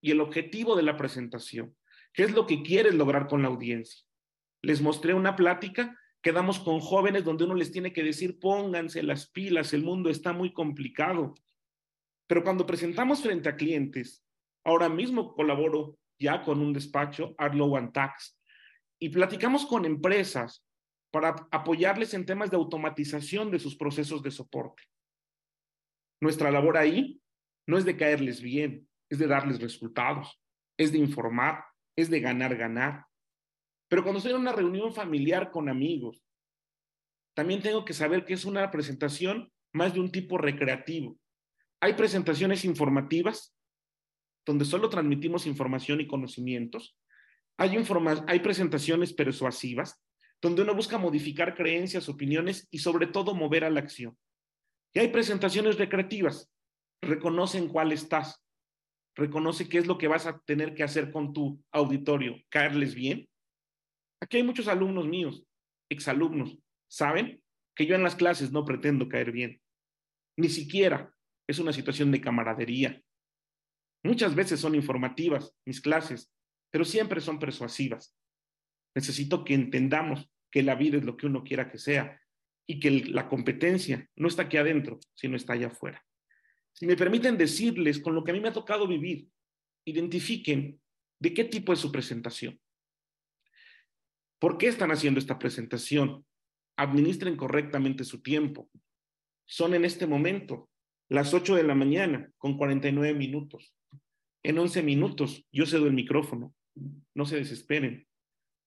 Speaker 2: y el objetivo de la presentación. ¿Qué es lo que quieres lograr con la audiencia? Les mostré una plática quedamos con jóvenes donde uno les tiene que decir, pónganse las pilas, el mundo está muy complicado. Pero cuando presentamos frente a clientes, ahora mismo colaboro ya con un despacho, Arlow and Tax, y platicamos con empresas para apoyarles en temas de automatización de sus procesos de soporte. Nuestra labor ahí no es de caerles bien, es de darles resultados, es de informar, es de ganar, ganar. Pero cuando estoy en una reunión familiar con amigos, también tengo que saber que es una presentación más de un tipo recreativo. Hay presentaciones informativas donde solo transmitimos información y conocimientos. Hay, hay presentaciones persuasivas donde uno busca modificar creencias, opiniones y sobre todo mover a la acción. Y hay presentaciones recreativas. Reconoce cuál estás. Reconoce qué es lo que vas a tener que hacer con tu auditorio. Caerles bien. Aquí hay muchos alumnos míos, exalumnos, ¿saben? Que yo en las clases no pretendo caer bien. Ni siquiera es una situación de camaradería. Muchas veces son informativas mis clases, pero siempre son persuasivas. Necesito que entendamos que la vida es lo que uno quiera que sea y que la competencia no está aquí adentro, sino está allá afuera. Si me permiten decirles con lo que a mí me ha tocado vivir, identifiquen de qué tipo es su presentación. ¿Por qué están haciendo esta presentación? Administren correctamente su tiempo. Son en este momento las 8 de la mañana con 49 minutos. En 11 minutos yo cedo el micrófono. No se desesperen.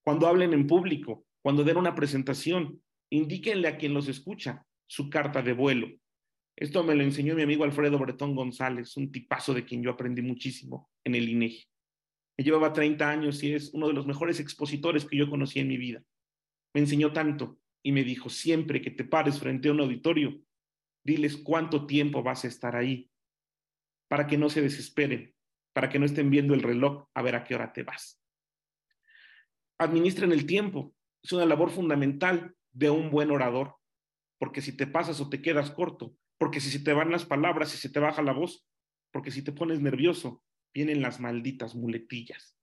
Speaker 2: Cuando hablen en público, cuando den una presentación, indíquenle a quien los escucha su carta de vuelo. Esto me lo enseñó mi amigo Alfredo Bretón González, un tipazo de quien yo aprendí muchísimo en el INEGI. Me llevaba 30 años y es uno de los mejores expositores que yo conocí en mi vida. Me enseñó tanto y me dijo, siempre que te pares frente a un auditorio, diles cuánto tiempo vas a estar ahí, para que no se desesperen, para que no estén viendo el reloj a ver a qué hora te vas. Administren el tiempo, es una labor fundamental de un buen orador, porque si te pasas o te quedas corto, porque si se te van las palabras, y se te baja la voz, porque si te pones nervioso, vienen las malditas muletillas.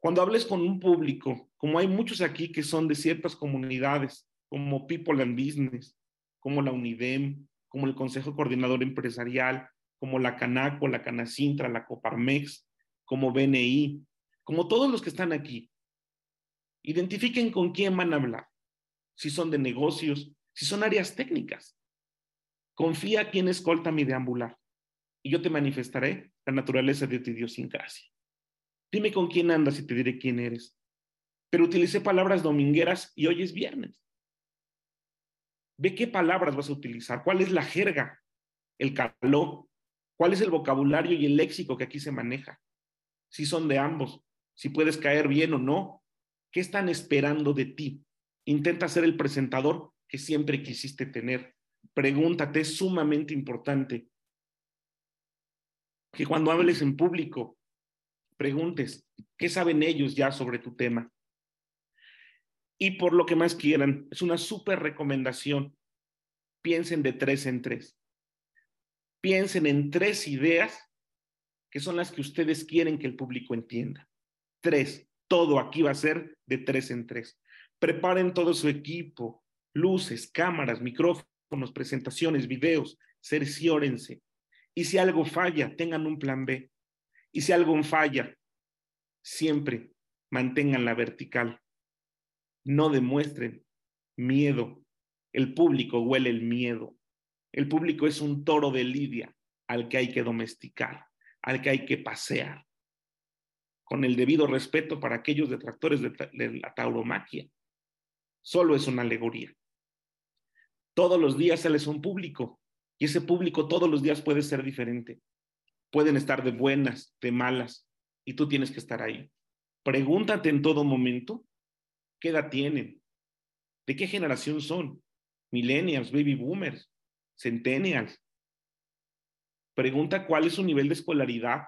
Speaker 2: Cuando hables con un público, como hay muchos aquí que son de ciertas comunidades, como People and Business, como la UNIDEM, como el Consejo Coordinador Empresarial, como la Canaco, la Canacintra, la Coparmex, como BNI, como todos los que están aquí, identifiquen con quién van a hablar, si son de negocios, si son áreas técnicas. Confía quién escolta mi deambular y yo te manifestaré la naturaleza de tu idiosincrasia. Dime con quién andas y te diré quién eres. Pero utilicé palabras domingueras y hoy es viernes. Ve qué palabras vas a utilizar, cuál es la jerga, el calor, cuál es el vocabulario y el léxico que aquí se maneja. Si son de ambos, si puedes caer bien o no. ¿Qué están esperando de ti? Intenta ser el presentador que siempre quisiste tener. Pregúntate, es sumamente importante que cuando hables en público, preguntes, ¿qué saben ellos ya sobre tu tema? Y por lo que más quieran, es una súper recomendación. Piensen de tres en tres. Piensen en tres ideas que son las que ustedes quieren que el público entienda. Tres. Todo aquí va a ser de tres en tres. Preparen todo su equipo, luces, cámaras, micrófonos, presentaciones, videos, cerciórense. Y si algo falla, tengan un plan B. Y si algo falla, siempre mantengan la vertical. No demuestren miedo. El público huele el miedo. El público es un toro de lidia al que hay que domesticar, al que hay que pasear, con el debido respeto para aquellos detractores de, la tauromaquia. Solo es una alegoría. Todos los días sales un público y ese público todos los días puede ser diferente. Pueden estar de buenas, de malas, y tú tienes que estar ahí. Pregúntate en todo momento qué edad tienen, de qué generación son, millennials, baby boomers, centennials. Pregunta cuál es su nivel de escolaridad,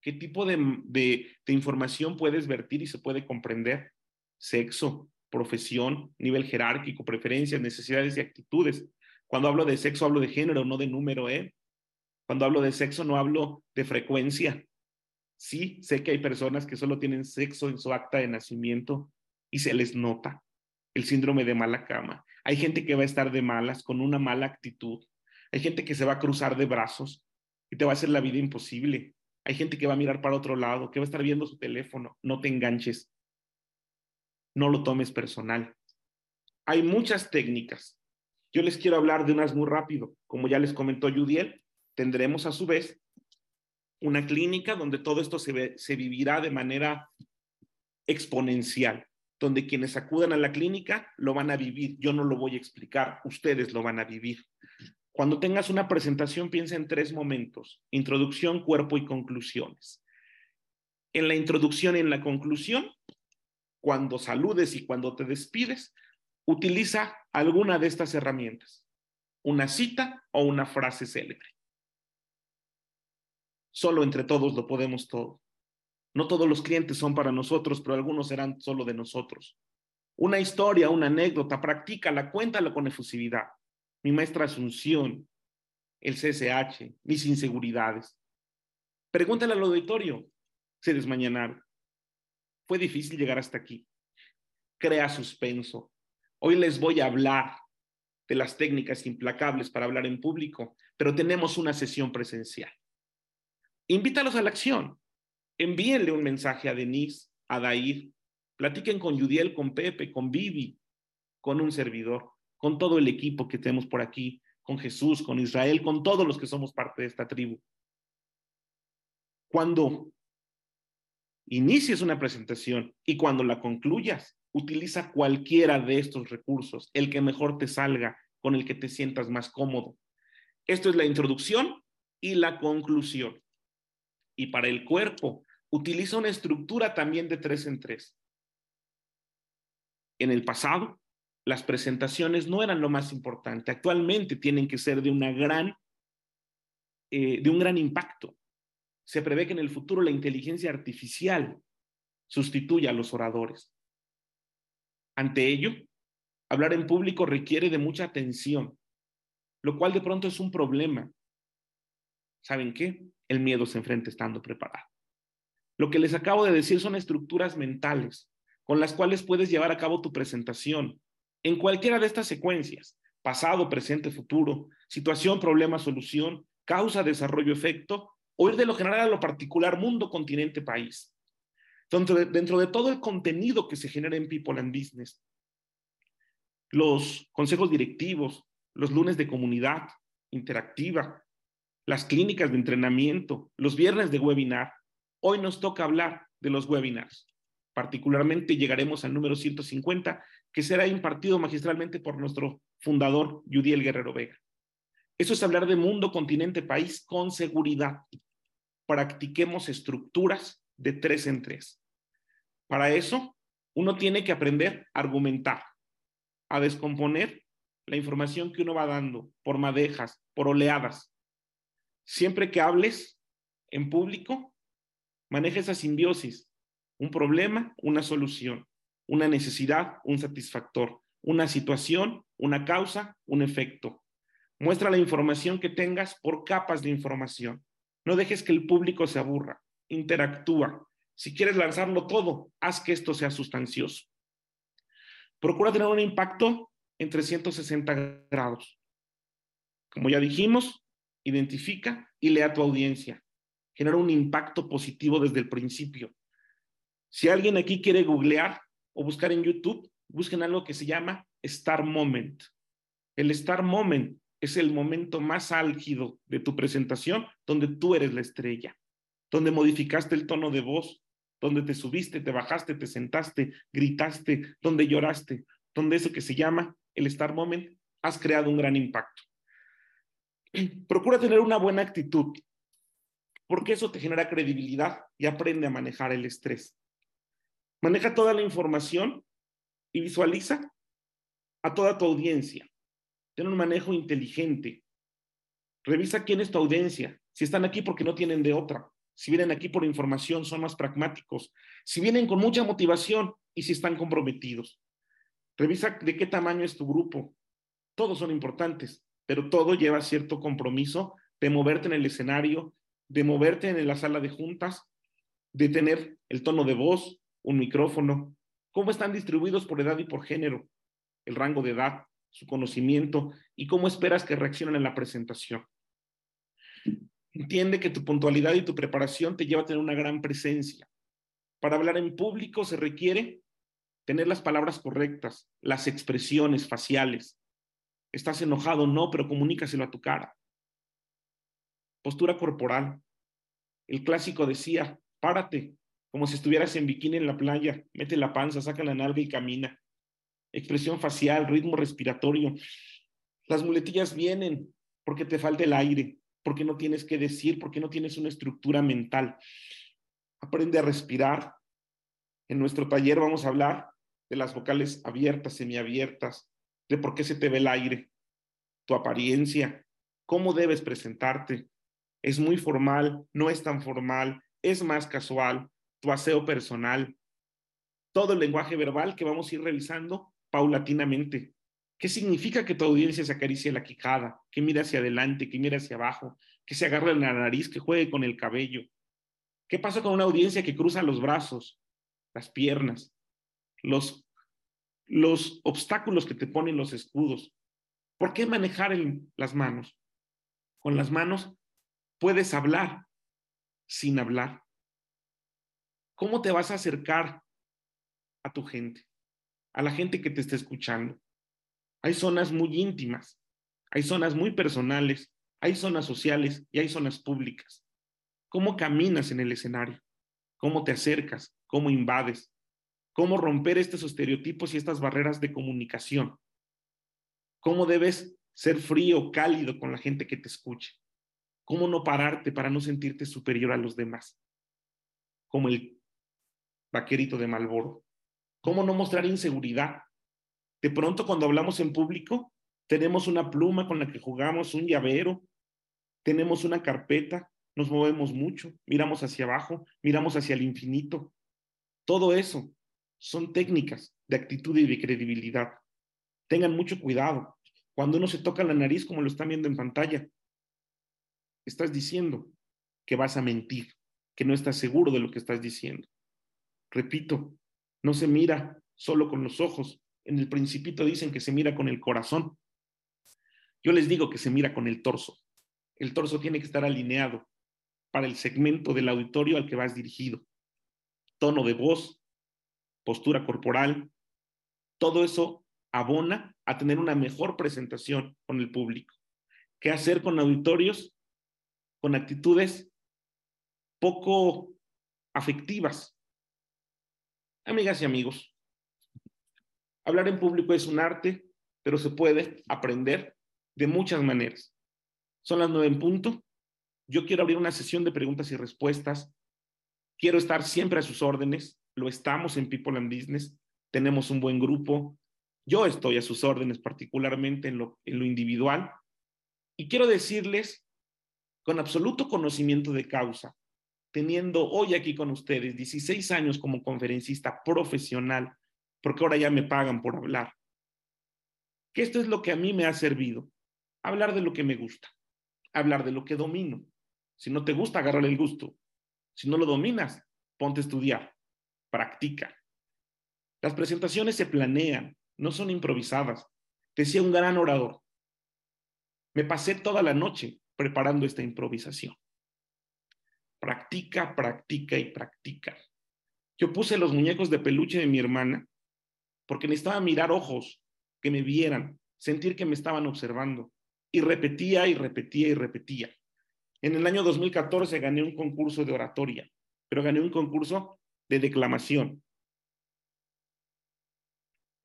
Speaker 2: qué tipo de, de, de información puedes vertir y se puede comprender, sexo, profesión, nivel jerárquico, preferencias, necesidades y actitudes. Cuando hablo de sexo hablo de género, no de número, ¿eh? Cuando hablo de sexo no hablo de frecuencia. Sí, sé que hay personas que solo tienen sexo en su acta de nacimiento y se les nota el síndrome de mala cama. Hay gente que va a estar de malas, con una mala actitud. Hay gente que se va a cruzar de brazos y te va a hacer la vida imposible. Hay gente que va a mirar para otro lado, que va a estar viendo su teléfono. No te enganches. No lo tomes personal. Hay muchas técnicas. Yo les quiero hablar de unas muy rápido. Como ya les comentó Judiel, tendremos a su vez una clínica donde todo esto se, se vivirá de manera exponencial donde quienes acudan a la clínica lo van a vivir. Yo no lo voy a explicar, ustedes lo van a vivir. Cuando tengas una presentación, piensa en tres momentos, introducción, cuerpo y conclusiones. En la introducción y en la conclusión, cuando saludes y cuando te despides, utiliza alguna de estas herramientas, una cita o una frase célebre. Solo entre todos lo podemos todo. No todos los clientes son para nosotros, pero algunos serán solo de nosotros. Una historia, una anécdota, practícala, cuéntala con efusividad. Mi maestra Asunción, el CSH, mis inseguridades. Pregúntale al auditorio. Se desmañanaron. Fue difícil llegar hasta aquí. Crea suspenso. Hoy les voy a hablar de las técnicas implacables para hablar en público, pero tenemos una sesión presencial. Invítalos a la acción envíenle un mensaje a Denise, a Dair, platiquen con Yudiel, con Pepe, con Vivi, con un servidor, con todo el equipo que tenemos por aquí, con Jesús, con Israel, con todos los que somos parte de esta tribu. Cuando inicies una presentación y cuando la concluyas, utiliza cualquiera de estos recursos, el que mejor te salga, con el que te sientas más cómodo. Esto es la introducción y la conclusión. Y para el cuerpo, utiliza una estructura también de tres en tres. En el pasado, las presentaciones no eran lo más importante. Actualmente tienen que ser de, una gran, eh, de un gran impacto. Se prevé que en el futuro la inteligencia artificial sustituya a los oradores. Ante ello, hablar en público requiere de mucha atención, lo cual de pronto es un problema. ¿Saben qué? El miedo se enfrenta estando preparado. Lo que les acabo de decir son estructuras mentales con las cuales puedes llevar a cabo tu presentación en cualquiera de estas secuencias, pasado, presente, futuro, situación, problema, solución, causa, desarrollo, efecto, o ir de lo general a lo particular, mundo, continente, país. Dentro de, todo el contenido que se genera en People and Business, los consejos directivos, los lunes de comunidad interactiva, las clínicas de entrenamiento, los viernes de webinar, Hoy nos toca hablar de los webinars. Particularmente llegaremos al número 150, que será impartido magistralmente por nuestro fundador, Yudiel Guerrero Vega. Eso es hablar de mundo, continente, país con seguridad. Practiquemos estructuras de tres en tres. Para eso, uno tiene que aprender a argumentar, a descomponer la información que uno va dando por madejas, por oleadas. Siempre que hables en público, Maneja esa simbiosis. Un problema, una solución. Una necesidad, un satisfactor. Una situación, una causa, un efecto. Muestra la información que tengas por capas de información. No dejes que el público se aburra. Interactúa. Si quieres lanzarlo todo, haz que esto sea sustancioso. Procura tener un impacto en 360 grados. Como ya dijimos, identifica y lea a tu audiencia. Genera un impacto positivo desde el principio. Si alguien aquí quiere googlear o buscar en YouTube, busquen algo que se llama Star Moment. El Star Moment es el momento más álgido de tu presentación donde tú eres la estrella, donde modificaste el tono de voz, donde te subiste, te bajaste, te sentaste, gritaste, donde lloraste, donde eso que se llama el Star Moment, has creado un gran impacto. Procura tener una buena actitud, porque eso te genera credibilidad y aprende a manejar el estrés. Maneja toda la información y visualiza a toda tu audiencia. Ten un manejo inteligente. Revisa quién es tu audiencia. Si están aquí porque no tienen de otra. Si vienen aquí por información, son más pragmáticos. Si vienen con mucha motivación y si están comprometidos. Revisa de qué tamaño es tu grupo. Todos son importantes, pero todo lleva cierto compromiso de moverte en el escenario, de moverte en la sala de juntas, de tener el tono de voz, un micrófono, cómo están distribuidos por edad y por género, el rango de edad, su conocimiento y cómo esperas que reaccionen en la presentación. Entiende que tu puntualidad y tu preparación te lleva a tener una gran presencia. Para hablar en público se requiere tener las palabras correctas, las expresiones faciales. Estás enojado, no, pero comunícaselo a tu cara. Postura corporal. El clásico decía, párate, como si estuvieras en bikini en la playa, mete la panza, saca la nalga y camina. Expresión facial, ritmo respiratorio. Las muletillas vienen porque te falta el aire, porque no tienes que decir, porque no tienes una estructura mental. Aprende a respirar. En nuestro taller vamos a hablar de las vocales abiertas, semiabiertas, de por qué se te ve el aire, tu apariencia, cómo debes presentarte. Es muy formal, no es tan formal, es más casual, tu aseo personal, todo el lenguaje verbal que vamos a ir revisando paulatinamente. ¿Qué significa que tu audiencia se acaricie la quijada, que mire hacia adelante, que mire hacia abajo, que se agarre la nariz, que juegue con el cabello? ¿Qué pasa con una audiencia que cruza los brazos, las piernas, los, los obstáculos que te ponen los escudos? ¿Por qué manejar las manos? Con las manos puedes hablar sin hablar. ¿Cómo te vas a acercar a tu gente, a la gente que te está escuchando? Hay zonas muy íntimas, hay zonas muy personales, hay zonas sociales y hay zonas públicas. ¿Cómo caminas en el escenario? ¿Cómo te acercas? ¿Cómo invades? ¿Cómo romper estos estereotipos y estas barreras de comunicación? ¿Cómo debes ser frío, cálido con la gente que te escuche? ¿Cómo no pararte para no sentirte superior a los demás? Como el vaquerito de Malboro. ¿Cómo no mostrar inseguridad? De pronto cuando hablamos en público, tenemos una pluma con la que jugamos, un llavero, tenemos una carpeta, nos movemos mucho, miramos hacia abajo, miramos hacia el infinito. Todo eso son técnicas de actitud y de credibilidad. Tengan mucho cuidado. Cuando uno se toca la nariz, como lo están viendo en pantalla, estás diciendo que vas a mentir, que no estás seguro de lo que estás diciendo. Repito, no se mira solo con los ojos. En el principito dicen que se mira con el corazón. Yo les digo que se mira con el torso. El torso tiene que estar alineado para el segmento del auditorio al que vas dirigido. Tono de voz, postura corporal, todo eso abona a tener una mejor presentación con el público. ¿Qué hacer con auditorios? Con actitudes poco afectivas, Amigas y amigos, hablar en público es un arte, pero se puede aprender de muchas maneras. Son las nueve en punto. Yo quiero abrir una sesión de preguntas y respuestas. Quiero estar siempre a sus órdenes. Lo estamos en People and Business. Tenemos un buen grupo. Yo estoy a sus órdenes, particularmente en lo, en lo individual. Y quiero decirles, con absoluto conocimiento de causa, teniendo hoy aquí con ustedes 16 años como conferencista profesional, porque ahora ya me pagan por hablar, que esto es lo que a mí me ha servido, hablar de lo que me gusta, hablar de lo que domino. Si no te gusta, agárrale el gusto. Si no lo dominas, ponte a estudiar, practica. Las presentaciones se planean, no son improvisadas. Decía un gran orador, Me pasé toda la noche preparando esta improvisación. Practica, practica y practica. Yo puse los muñecos de peluche de mi hermana porque necesitaba mirar ojos, que me vieran, sentir que me estaban observando. Y repetía y repetía y repetía. En el año 2014 gané un concurso de oratoria, pero gané un concurso de declamación.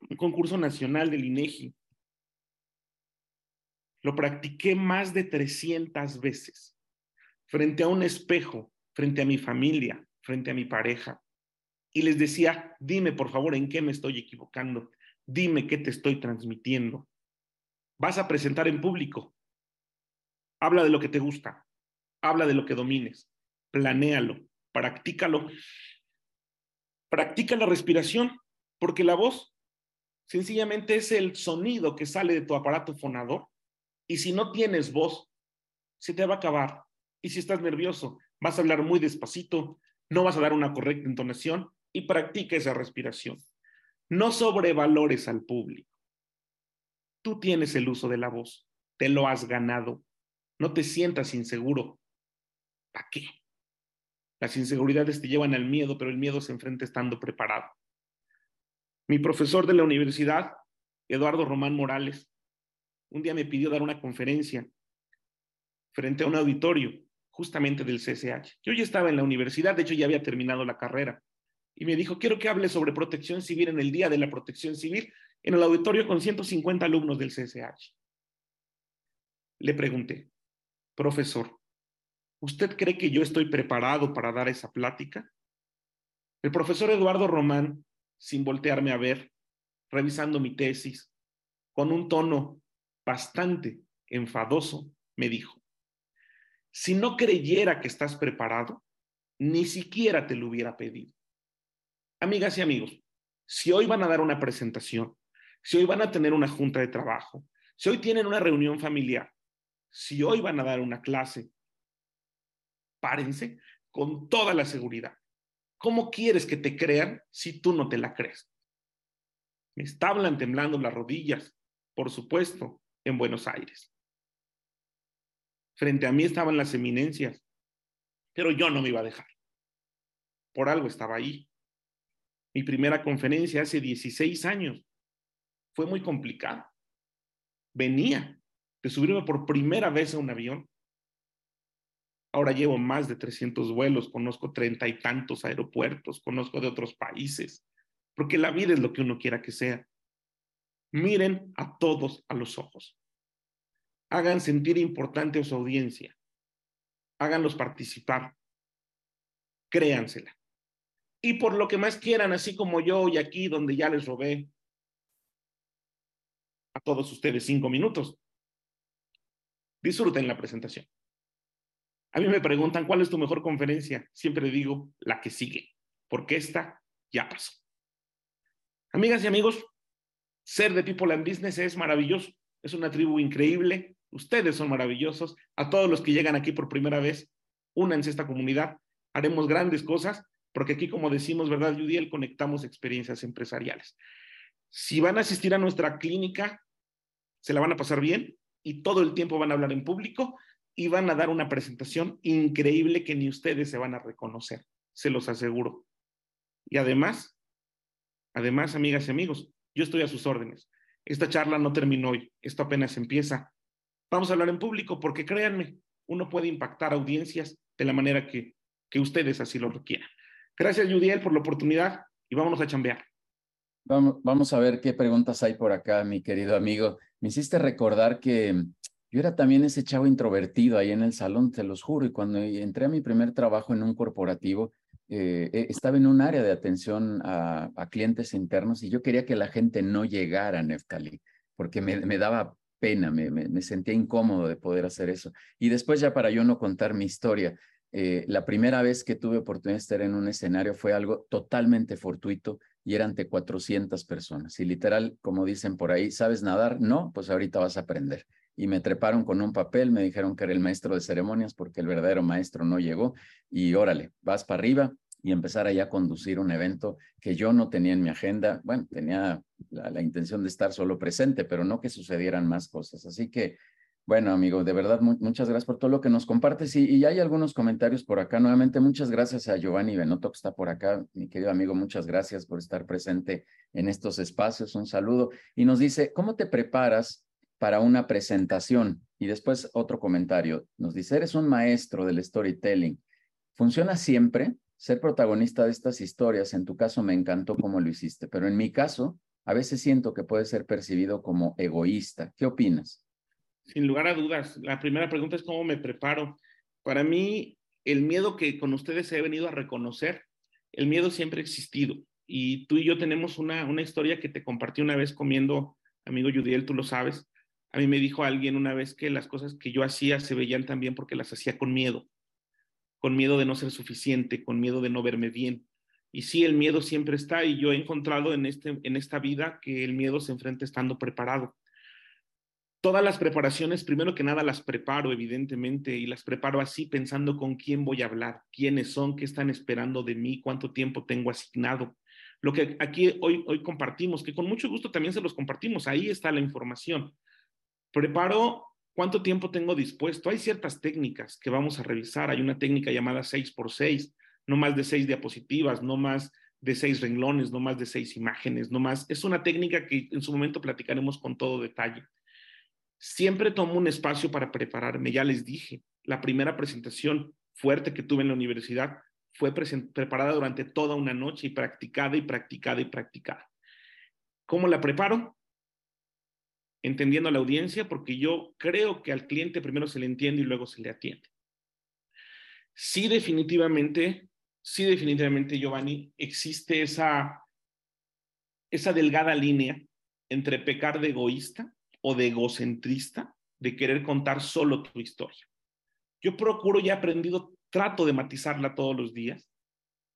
Speaker 2: Un concurso nacional del INEGI. Lo practiqué más de 300 veces, frente a un espejo, frente a mi familia, frente a mi pareja. Y les decía, dime por favor en qué me estoy equivocando, dime qué te estoy transmitiendo. Vas a presentar en público. Habla de lo que te gusta, habla de lo que domines, planéalo, practícalo. Practica la respiración, porque la voz sencillamente es el sonido que sale de tu aparato fonador y si no tienes voz, se te va a acabar. Y si estás nervioso, vas a hablar muy despacito, no vas a dar una correcta entonación y practica esa respiración. No sobrevalores al público. Tú tienes el uso de la voz, te lo has ganado. No te sientas inseguro. ¿Para qué? Las inseguridades te llevan al miedo, pero el miedo se enfrenta estando preparado. Mi profesor de la universidad, Eduardo Román Morales, un día me pidió dar una conferencia frente a un auditorio justamente del CCH. Yo ya estaba en la universidad, de hecho ya había terminado la carrera, y me dijo, quiero que hable sobre protección civil en el Día de la Protección Civil en el auditorio con 150 alumnos del CCH. Le pregunté, profesor, ¿usted cree que yo estoy preparado para dar esa plática? El profesor Eduardo Román, sin voltearme a ver, revisando mi tesis, con un tono bastante enfadoso, me dijo, si no creyera que estás preparado, ni siquiera te lo hubiera pedido. Amigas y amigos, si hoy van a dar una presentación, si hoy van a tener una junta de trabajo, si hoy tienen una reunión familiar, si hoy van a dar una clase, párense con toda la seguridad. ¿Cómo quieres que te crean si tú no te la crees? Me estaban temblando las rodillas, por supuesto, en Buenos Aires. Frente a mí estaban las eminencias, pero yo no me iba a dejar. Por algo estaba ahí. Mi primera conferencia hace 16 años fue muy complicada. Venía de subirme por primera vez a un avión. Ahora llevo más de 300 vuelos, conozco treinta y tantos aeropuertos, conozco de otros países, porque la vida es lo que uno quiera que sea. Miren a todos a los ojos. Hagan sentir importante a su audiencia. Háganlos participar. Créansela. Y por lo que más quieran, así como yo y aquí donde ya les robé a todos ustedes cinco minutos, disfruten la presentación. A mí me preguntan cuál es tu mejor conferencia. Siempre digo la que sigue, porque esta ya pasó. Amigas y amigos, ser de People and Business es maravilloso. Es una tribu increíble. Ustedes son maravillosos. A todos los que llegan aquí por primera vez, únanse a esta comunidad. Haremos grandes cosas, porque aquí, como decimos, ¿verdad, Judiel? Conectamos experiencias empresariales. Si van a asistir a nuestra clínica, se la van a pasar bien y todo el tiempo van a hablar en público y van a dar una presentación increíble que ni ustedes se van a reconocer, se los aseguro. Y además, además, amigas y amigos, yo estoy a sus órdenes. Esta charla no terminó hoy, esto apenas empieza. Vamos a hablar en público porque créanme, uno puede impactar audiencias de la manera que, que ustedes así lo requieran. Gracias, Judiel, por la oportunidad y vámonos a chambear.
Speaker 1: Vamos, vamos a ver qué preguntas hay por acá, mi querido amigo. Me hiciste recordar que yo era también ese chavo introvertido ahí en el salón, te los juro, y cuando entré a mi primer trabajo en un corporativo, eh, eh, estaba en un área de atención a, clientes internos y yo quería que la gente no llegara a Neftali, porque me, me daba pena, me, me, sentía incómodo de poder hacer eso. Y después ya para yo no contar mi historia, eh, la primera vez que tuve oportunidad de estar en un escenario fue algo totalmente fortuito y era ante 400 personas. Y literal, como dicen por ahí, ¿sabes nadar? No, pues ahorita vas a aprender. Y me treparon con un papel, me dijeron que era el maestro de ceremonias porque el verdadero maestro no llegó. Y órale, vas para arriba y empezar allá a conducir un evento que yo no tenía en mi agenda. Bueno, tenía la, intención de estar solo presente, pero no que sucedieran más cosas. Así que Bueno, amigo, de verdad, muchas gracias por todo lo que nos compartes. Y, y, hay algunos comentarios por acá. Nuevamente, muchas gracias a Giovanni Benotto que está por acá. Mi querido amigo, muchas gracias por estar presente en estos espacios. Un saludo. Y nos dice, ¿cómo te preparas para una presentación? Y después otro comentario. Nos dice, eres un maestro del storytelling. ¿Funciona siempre? Ser protagonista de estas historias, en tu caso me encantó cómo lo hiciste, pero en mi caso, a veces siento que puede ser percibido como egoísta. ¿Qué opinas?
Speaker 2: sin lugar a dudas. La primera pregunta es cómo me preparo. Para mí, el miedo que con ustedes he venido a reconocer, el miedo siempre ha existido. Y tú y yo tenemos una, una historia que te compartí una vez comiendo, amigo Judiel, tú lo sabes. A mí me dijo alguien una vez que las cosas que yo hacía se veían también porque las hacía con miedo, con miedo de no ser suficiente, con miedo de no verme bien. Y sí, el miedo siempre está y yo he encontrado en, este, en esta vida que el miedo se enfrenta estando preparado todas las preparaciones, primero que nada las preparo, evidentemente, y las preparo así pensando con quién voy a hablar, quiénes son, qué están esperando de mí, cuánto tiempo tengo asignado. Lo que aquí hoy, hoy compartimos, que con mucho gusto también se los compartimos, ahí está la información. Preparo cuánto tiempo tengo dispuesto. Hay ciertas técnicas que vamos a revisar. Hay una técnica llamada 6x6, no más de 6 diapositivas, no más de 6 renglones, no más de 6 imágenes, no más. Es una técnica que en su momento platicaremos con todo detalle. Siempre tomo un espacio para prepararme, ya les dije, la primera presentación fuerte que tuve en la universidad fue preparada durante toda una noche y practicada y practicada y practicada. ¿Cómo la preparo? Entendiendo a la audiencia, porque yo creo que al cliente primero se le entiende y luego se le atiende. Sí, definitivamente, sí, definitivamente, Giovanni, existe esa, esa delgada línea entre pecar de egoísta o de egocentrista, de querer contar solo tu historia. Yo procuro y he aprendido, trato de matizarla todos los días,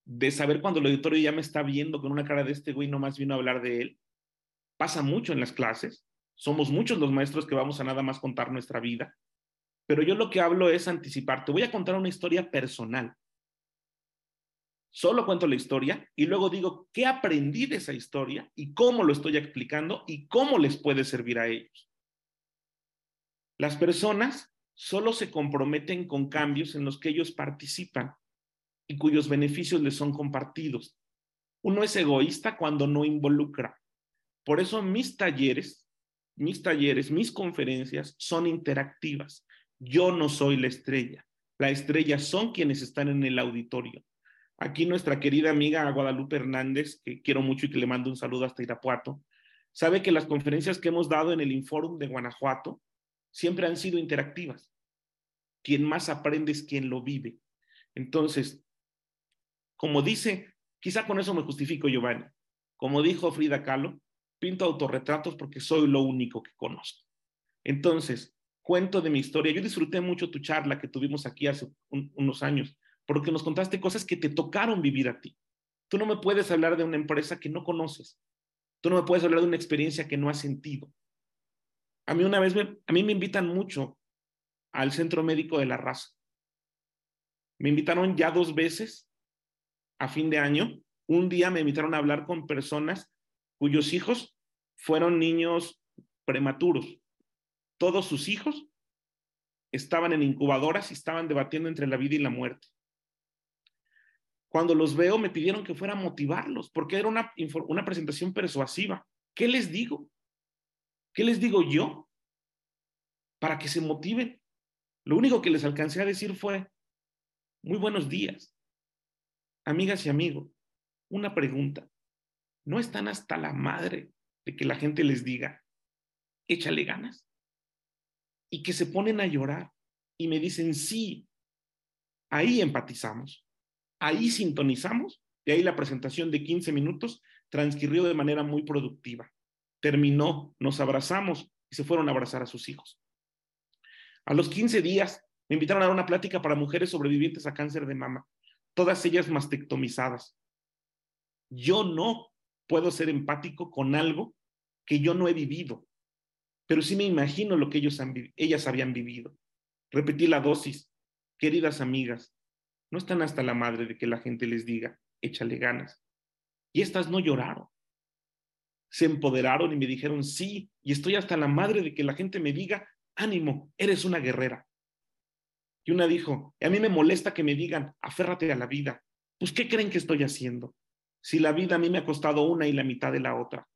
Speaker 2: de saber cuando el auditorio ya me está viendo con una cara de este güey nomás vino a hablar de él. Pasa mucho en las clases, somos muchos los maestros que vamos a nada más contar nuestra vida, pero yo lo que hablo es anticipar, te voy a contar una historia personal. Solo cuento la historia y luego digo qué aprendí de esa historia y cómo lo estoy explicando y cómo les puede servir a ellos. Las personas solo se comprometen con cambios en los que ellos participan y cuyos beneficios les son compartidos. Uno es egoísta cuando no involucra. Por eso mis talleres, mis talleres, mis conferencias son interactivas. Yo no soy la estrella. La estrella son quienes están en el auditorio. Aquí nuestra querida amiga Guadalupe Hernández, que quiero mucho y que le mando un saludo hasta Irapuato, sabe que las conferencias que hemos dado en el Inforum de Guanajuato siempre han sido interactivas. Quien más aprende es quien lo vive. Entonces, como dice, quizá con eso me justifico, Giovanni, como dijo Frida Kahlo, pinto autorretratos porque soy lo único que conozco. Entonces, cuento de mi historia. Yo disfruté mucho tu charla que tuvimos aquí hace unos años porque nos contaste cosas que te tocaron vivir a ti. Tú no me puedes hablar de una empresa que no conoces. Tú no me puedes hablar de una experiencia que no has sentido. A mí una vez, me, a mí me invitan mucho al Centro Médico de la Raza. Me invitaron ya dos veces a fin de año. Un día me invitaron a hablar con personas cuyos hijos fueron niños prematuros. Todos sus hijos estaban en incubadoras y estaban debatiendo entre la vida y la muerte. Cuando los veo, me pidieron que fuera a motivarlos, porque era una, una presentación persuasiva. ¿Qué les digo? ¿Qué les digo yo? Para que se motiven. Lo único que les alcancé a decir fue, muy buenos días, amigas y amigos. Una pregunta. ¿No están hasta la madre de que la gente les diga, échale ganas? Y que se ponen a llorar y me dicen, sí, ahí empatizamos. Ahí sintonizamos y ahí la presentación de 15 minutos transcurrió de manera muy productiva. Terminó, nos abrazamos y se fueron a abrazar a sus hijos. A los 15 días me invitaron a dar una plática para mujeres sobrevivientes a cáncer de mama, todas ellas mastectomizadas. Yo no puedo ser empático con algo que yo no he vivido, pero sí me imagino lo que ellos ellas habían vivido. Repetí la dosis. Queridas amigas, no están hasta la madre de que la gente les diga, échale ganas. Y estas no lloraron. Se empoderaron y me dijeron, sí, y estoy hasta la madre de que la gente me diga, ánimo, eres una guerrera. Y una dijo, a mí me molesta que me digan, aférrate a la vida. Pues, ¿qué creen que estoy haciendo? Si la vida a mí me ha costado una y la mitad de la otra.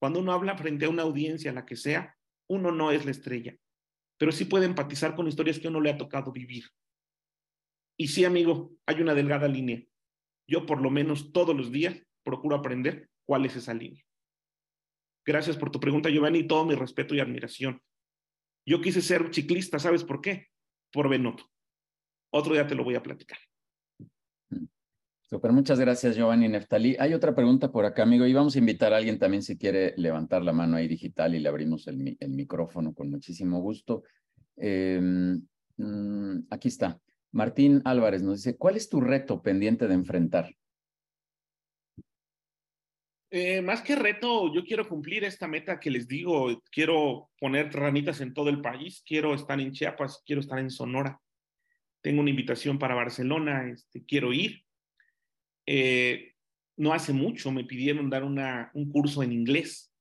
Speaker 2: Cuando uno habla frente a una audiencia, la que sea, uno no es la estrella, pero sí puede empatizar con historias que uno le ha tocado vivir. Y sí, amigo, hay una delgada línea. Yo por lo menos todos los días procuro aprender cuál es esa línea. Gracias por tu pregunta, Giovanni, y todo mi respeto y admiración. Yo quise ser ciclista, ¿sabes por qué? Por Benotto. Otro día te lo voy a platicar.
Speaker 1: Super, muchas gracias, Giovanni Neftalí. Hay otra pregunta por acá, amigo, y vamos a invitar a alguien también si quiere levantar la mano ahí digital y le abrimos el, micrófono con muchísimo gusto. Em, mm, aquí está. Martín Álvarez nos dice, ¿cuál es tu reto pendiente de enfrentar?
Speaker 2: Eh, más que reto, yo quiero cumplir esta meta que les digo, quiero poner ranitas en todo el país, quiero estar en Chiapas, quiero estar en Sonora. Tengo una invitación para Barcelona, este, quiero ir. Eh, no hace mucho me pidieron dar un curso en inglés,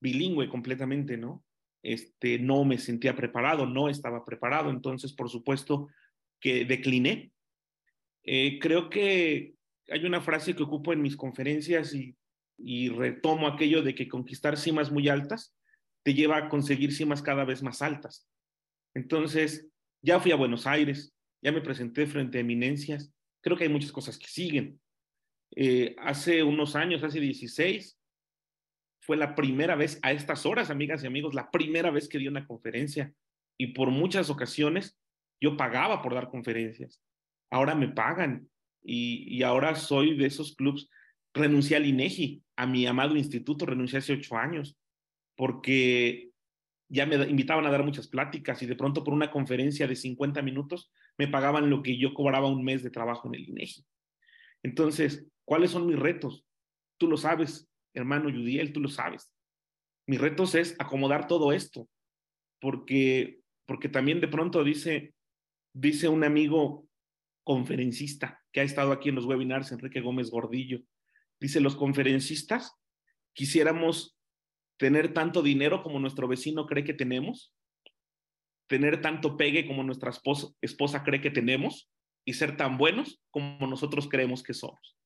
Speaker 2: bilingüe completamente, ¿no? Este, no me sentía preparado, no estaba preparado, entonces por supuesto que decliné. Eh, creo que hay una frase que ocupo en mis conferencias y retomo aquello de que conquistar cimas muy altas te lleva a conseguir cimas cada vez más altas. Entonces, ya fui a Buenos Aires, ya me presenté frente a eminencias, creo que hay muchas cosas que siguen. Eh, hace unos años, hace 16, fue la primera vez a estas horas, amigas y amigos, la primera vez que di una conferencia y por muchas ocasiones yo pagaba por dar conferencias. Ahora me pagan y, ahora soy de esos clubs. Renuncié al INEGI, a mi amado instituto, renuncié hace ocho años, porque ya me invitaban a dar muchas pláticas y de pronto por una conferencia de 50 minutos me pagaban lo que yo cobraba un mes de trabajo en el INEGI. Entonces, ¿cuáles son mis retos? Tú lo sabes, hermano Yudiel, tú lo sabes. Mis retos es acomodar todo esto, porque, porque también de pronto dice, dice un amigo conferencista que ha estado aquí en los webinars, Enrique Gómez Gordillo, dice, los conferencistas quisiéramos tener tanto dinero como nuestro vecino cree que tenemos, tener tanto pegue como nuestra esposa, cree que tenemos y ser tan buenos como nosotros creemos que somos.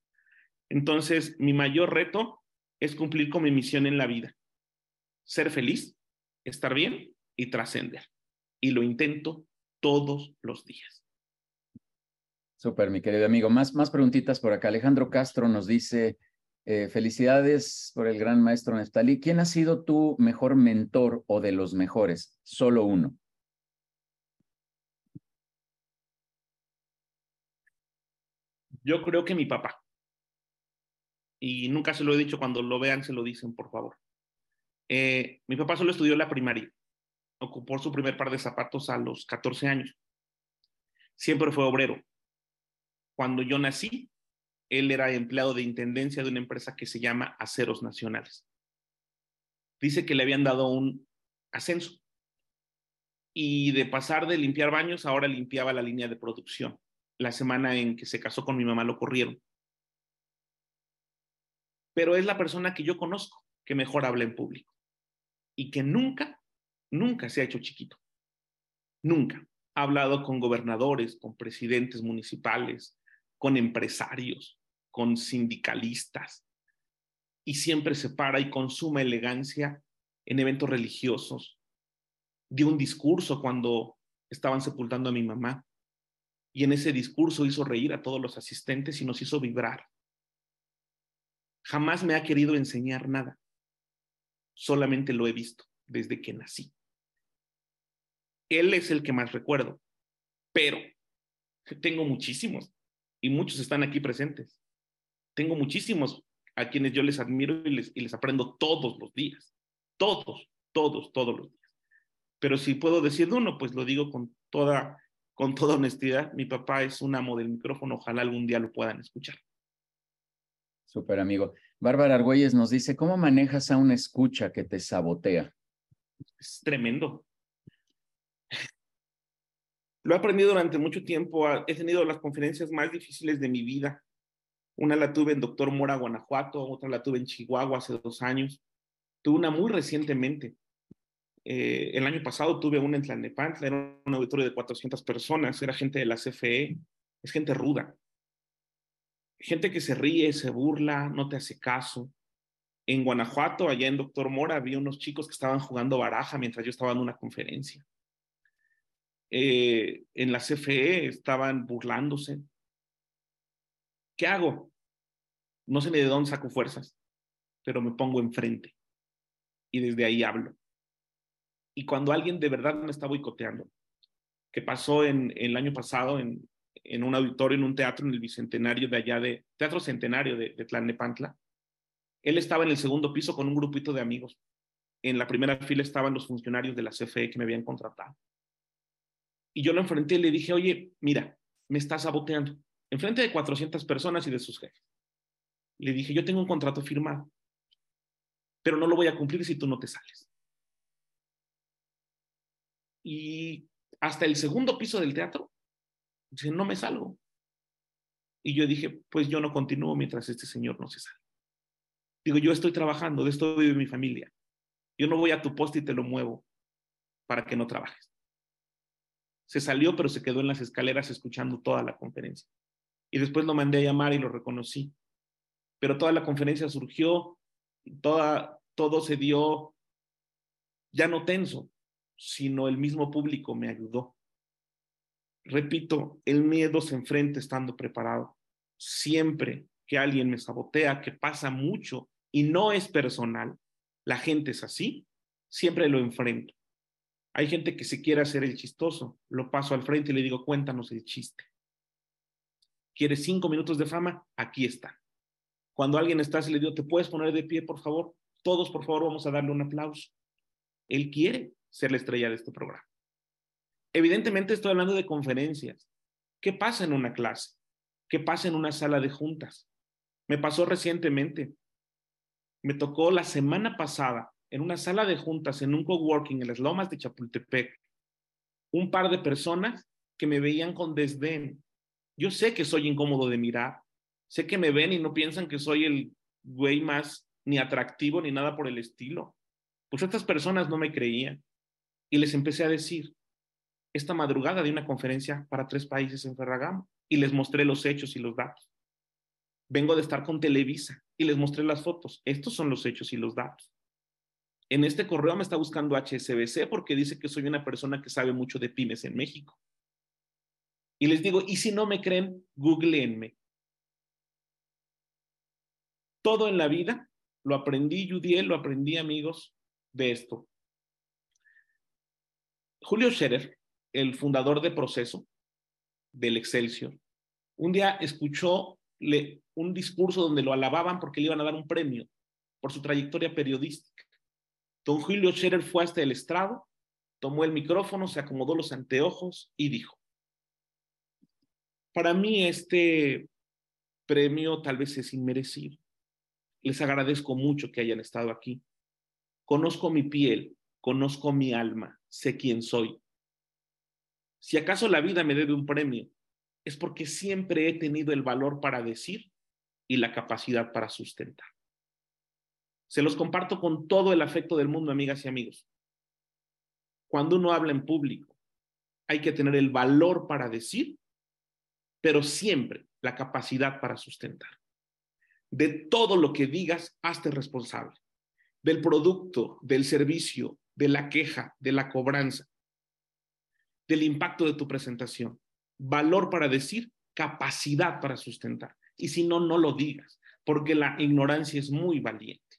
Speaker 2: Entonces, mi mayor reto es cumplir con mi misión en la vida, ser feliz, estar bien y trascender. Y lo intento todos los días.
Speaker 1: Súper, mi querido amigo. Más, más preguntitas por acá. Alejandro Castro nos dice, eh, felicidades por el gran maestro Neftalí. ¿Quién ha sido tu mejor mentor o de los mejores? Solo uno.
Speaker 2: Yo creo que mi papá. Y nunca se lo he dicho, cuando lo vean se lo dicen, por favor. Eh, mi papá solo estudió la primaria ocupó su primer par de zapatos a los 14 años. Siempre fue obrero. Cuando yo nací, él era empleado de intendencia de una empresa que se llama Aceros Nacionales. Dice que le habían dado un ascenso y de pasar de limpiar baños, ahora limpiaba la línea de producción. La semana en que se casó con mi mamá lo corrieron. Pero es la persona que yo conozco que mejor habla en público y que nunca nunca se ha hecho chiquito. Nunca. Ha hablado con gobernadores, con presidentes municipales, con empresarios, con sindicalistas. Y siempre se para y con suma elegancia en eventos religiosos. Dio un discurso cuando estaban sepultando a mi mamá. Y en ese discurso hizo reír a todos los asistentes y nos hizo vibrar. Jamás me ha querido enseñar nada. Solamente lo he visto desde que nací él es el que más recuerdo, pero tengo muchísimos y muchos están aquí presentes. Tengo muchísimos a quienes yo les admiro y les, y les aprendo todos los días, todos, todos, todos los días. Pero si puedo decir uno, pues lo digo con toda, con toda honestidad. Mi papá es un amo del micrófono, ojalá algún día lo puedan escuchar.
Speaker 1: Súper amigo. Bárbara Argüelles nos dice, ¿cómo manejas a una escucha que te sabotea?
Speaker 2: Es tremendo. Lo he aprendido durante mucho tiempo. He tenido las conferencias más difíciles de mi vida. Una la tuve en Doctor Mora, Guanajuato, otra la tuve en Chihuahua hace dos años. Tuve una muy recientemente Eh, el año pasado tuve un en Tlalnepantla, era un auditorio de 400 personas, era gente de la CFE, es gente ruda. Gente que se ríe, se burla, no te hace caso. En Guanajuato, allá en Doctor Mora, había unos chicos que estaban jugando baraja mientras yo estaba en una conferencia. Eh, en la CFE estaban burlándose. ¿Qué hago? No sé de dónde saco fuerzas, pero me pongo enfrente y desde ahí hablo. Y cuando alguien de verdad me está boicoteando, que pasó en, el año pasado en, en, un auditorio, en un teatro, en el Bicentenario de allá de, Teatro Centenario de, de Tlalnepantla, él estaba en el segundo piso con un grupito de amigos. En la primera fila estaban los funcionarios de la CFE que me habían contratado. Y yo lo enfrenté y le dije, oye, mira, me estás saboteando. Enfrente de 400 personas y de sus jefes. Le dije, yo tengo un contrato firmado, pero no lo voy a cumplir si tú no te sales. Y hasta el segundo piso del teatro, dice, no me salgo. Y yo dije, pues yo no continúo mientras este señor no se sale. Digo, yo estoy trabajando, de esto vive mi familia. Yo no voy a tu poste y te lo muevo para que no trabajes. Se salió, pero se quedó en las escaleras escuchando toda la conferencia. Y después lo mandé a llamar y lo reconocí. Pero toda la conferencia surgió, toda, todo se dio ya no tenso, sino el mismo público me ayudó. Repito, el miedo se enfrenta estando preparado. Siempre que alguien me sabotea, que pasa mucho y no es personal, la gente es así, siempre lo enfrento. Hay gente que se quiere hacer el chistoso, lo paso al frente y le digo, cuéntanos el chiste. ¿Quieres cinco minutos de fama? Aquí está. Cuando alguien está, se le digo, ¿te puedes poner de pie, por favor? Todos, por favor, vamos a darle un aplauso. Él quiere ser la estrella de este programa. Evidentemente estoy hablando de conferencias. ¿Qué pasa en una clase? ¿Qué pasa en una sala de juntas? Me pasó recientemente. Me tocó la semana pasada en una sala de juntas, en un coworking en las lomas de Chapultepec, un par de personas que me veían con desdén. Yo sé que soy incómodo de mirar, sé que me ven y no piensan que soy el güey más ni atractivo ni nada por el estilo. Pues estas personas no me creían y les empecé a decir, esta madrugada de una conferencia para tres países en Ferragamo y les mostré los hechos y los datos. Vengo de estar con Televisa y les mostré las fotos. Estos son los hechos y los datos. En este correo me está buscando HSBC porque dice que soy una persona que sabe mucho de pymes en México. Y les digo, y si no me creen, googleenme. Todo en la vida lo aprendí, Judiel, lo aprendí, amigos, de esto. Julio Scherer, el fundador de Proceso, del Excelsior, un día escuchó un discurso donde lo alababan porque le iban a dar un premio por su trayectoria periodística. Don Julio Scherer fue hasta el estrado, tomó el micrófono, se acomodó los anteojos y dijo, para mí este premio tal vez es inmerecido. Les agradezco mucho que hayan estado aquí. Conozco mi piel, conozco mi alma, sé quién soy. Si acaso la vida me debe un premio, es porque siempre he tenido el valor para decir y la capacidad para sustentar. Se los comparto con todo el afecto del mundo, amigas y amigos. Cuando uno habla en público, hay que tener el valor para decir, pero siempre la capacidad para sustentar. De todo lo que digas, hazte responsable. Del producto, del servicio, de la queja, de la cobranza, del impacto de tu presentación valor para decir, capacidad para sustentar. Y si no, no lo digas, porque la ignorancia es muy valiente.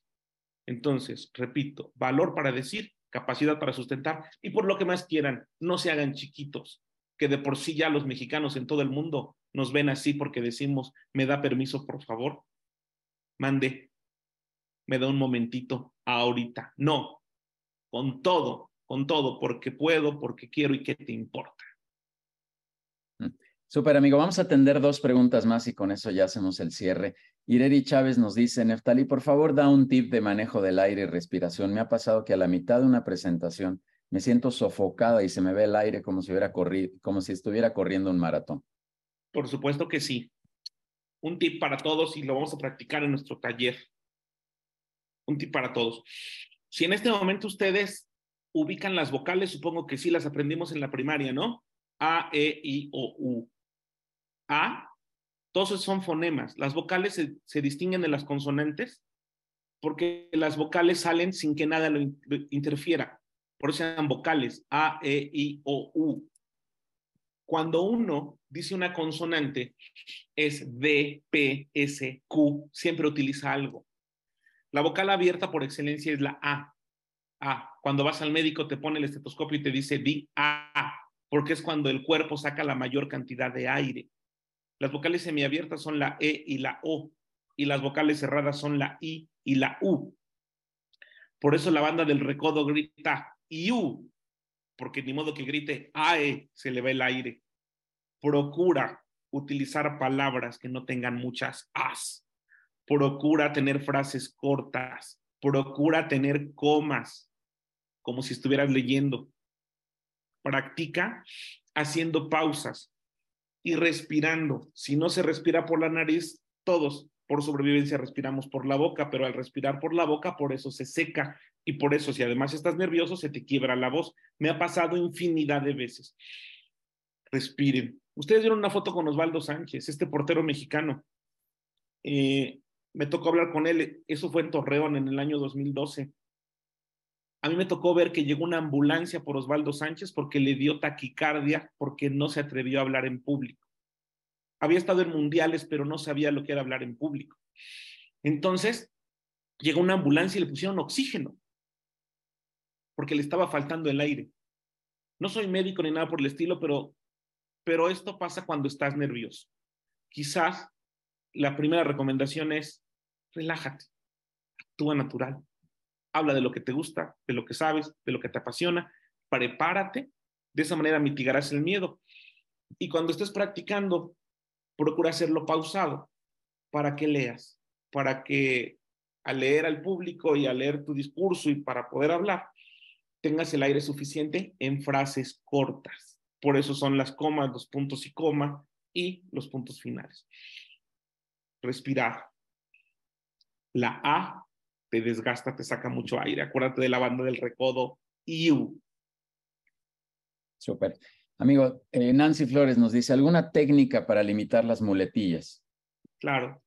Speaker 2: Entonces, repito, valor para decir, capacidad para sustentar y por lo que más quieran, no se hagan chiquitos, que de por sí ya los mexicanos en todo el mundo nos ven así porque decimos, me da permiso, por favor. Mande, me da un momentito ahorita. No, con todo, con todo, porque puedo, porque quiero y qué te importa.
Speaker 1: Súper, amigo. Vamos a atender dos preguntas más y con eso ya hacemos el cierre. Ireri Chávez nos dice, Neftali, por favor, da un tip de manejo del aire y respiración. Me ha pasado que a la mitad de una presentación me siento sofocada y se me ve el aire como si, estuviera corriendo un maratón.
Speaker 2: Por supuesto que sí. Un tip para todos y lo vamos a practicar en nuestro taller. Un tip para todos. Si en este momento ustedes ubican las vocales, supongo que sí las aprendimos en la primaria, ¿no? A, E, I, O, U. A, todos son fonemas. Las vocales se, distinguen de las consonantes porque las vocales salen sin que nada interfiera. Por eso se llaman vocales, A, E, I, O, U. Cuando uno dice una consonante, es D, P, S, Q, siempre utiliza algo. La vocal abierta por excelencia es la A. A. Cuando vas al médico te pone el estetoscopio y te dice di A, porque es cuando el cuerpo saca la mayor cantidad de aire. Las vocales semiabiertas son la E y la O, y las vocales cerradas son la I y la U. Por eso la banda del recodo grita Porque ni modo que grite AE, se le va el aire. Procura utilizar palabras que no tengan muchas as. Procura tener frases cortas. Procura tener comas, como si estuvieras leyendo. Practica haciendo pausas y respirando. Si no se respira por la nariz, todos por sobrevivencia respiramos por la boca, pero al respirar por la boca, por eso se seca y por eso si además estás nervioso, se te quiebra la voz. Me ha pasado infinidad de veces. Respiren. Ustedes vieron una foto con Osvaldo Sánchez, este portero mexicano. Eh, me tocó hablar con él, eso fue en Torreón en el año 2012. A mí me tocó ver que llegó una ambulancia por Osvaldo Sánchez porque le dio taquicardia porque no se atrevió a hablar en público había estado en mundiales, pero no sabía lo que era hablar en público. Entonces, llegó una ambulancia y le pusieron oxígeno, porque le estaba faltando el aire. No soy médico ni nada por el estilo, pero, pero esto pasa cuando estás nervioso. Quizás la primera recomendación es, relájate, actúa natural, habla de lo que te gusta, de lo que sabes, de lo que te apasiona, prepárate, de esa manera mitigarás el miedo. Y cuando estés practicando, procura hacerlo pausado para que leas, para que al leer al público y al leer tu discurso y para poder hablar, tengas el aire suficiente en frases cortas. Por eso son las comas, los puntos y coma y los puntos finales. Respirar. La A te desgasta, te saca mucho aire. Acuérdate de la banda del recodo IU.
Speaker 1: Súper. Amigo, eh, Nancy Flores nos dice, ¿alguna técnica para limitar las muletillas?
Speaker 2: Claro.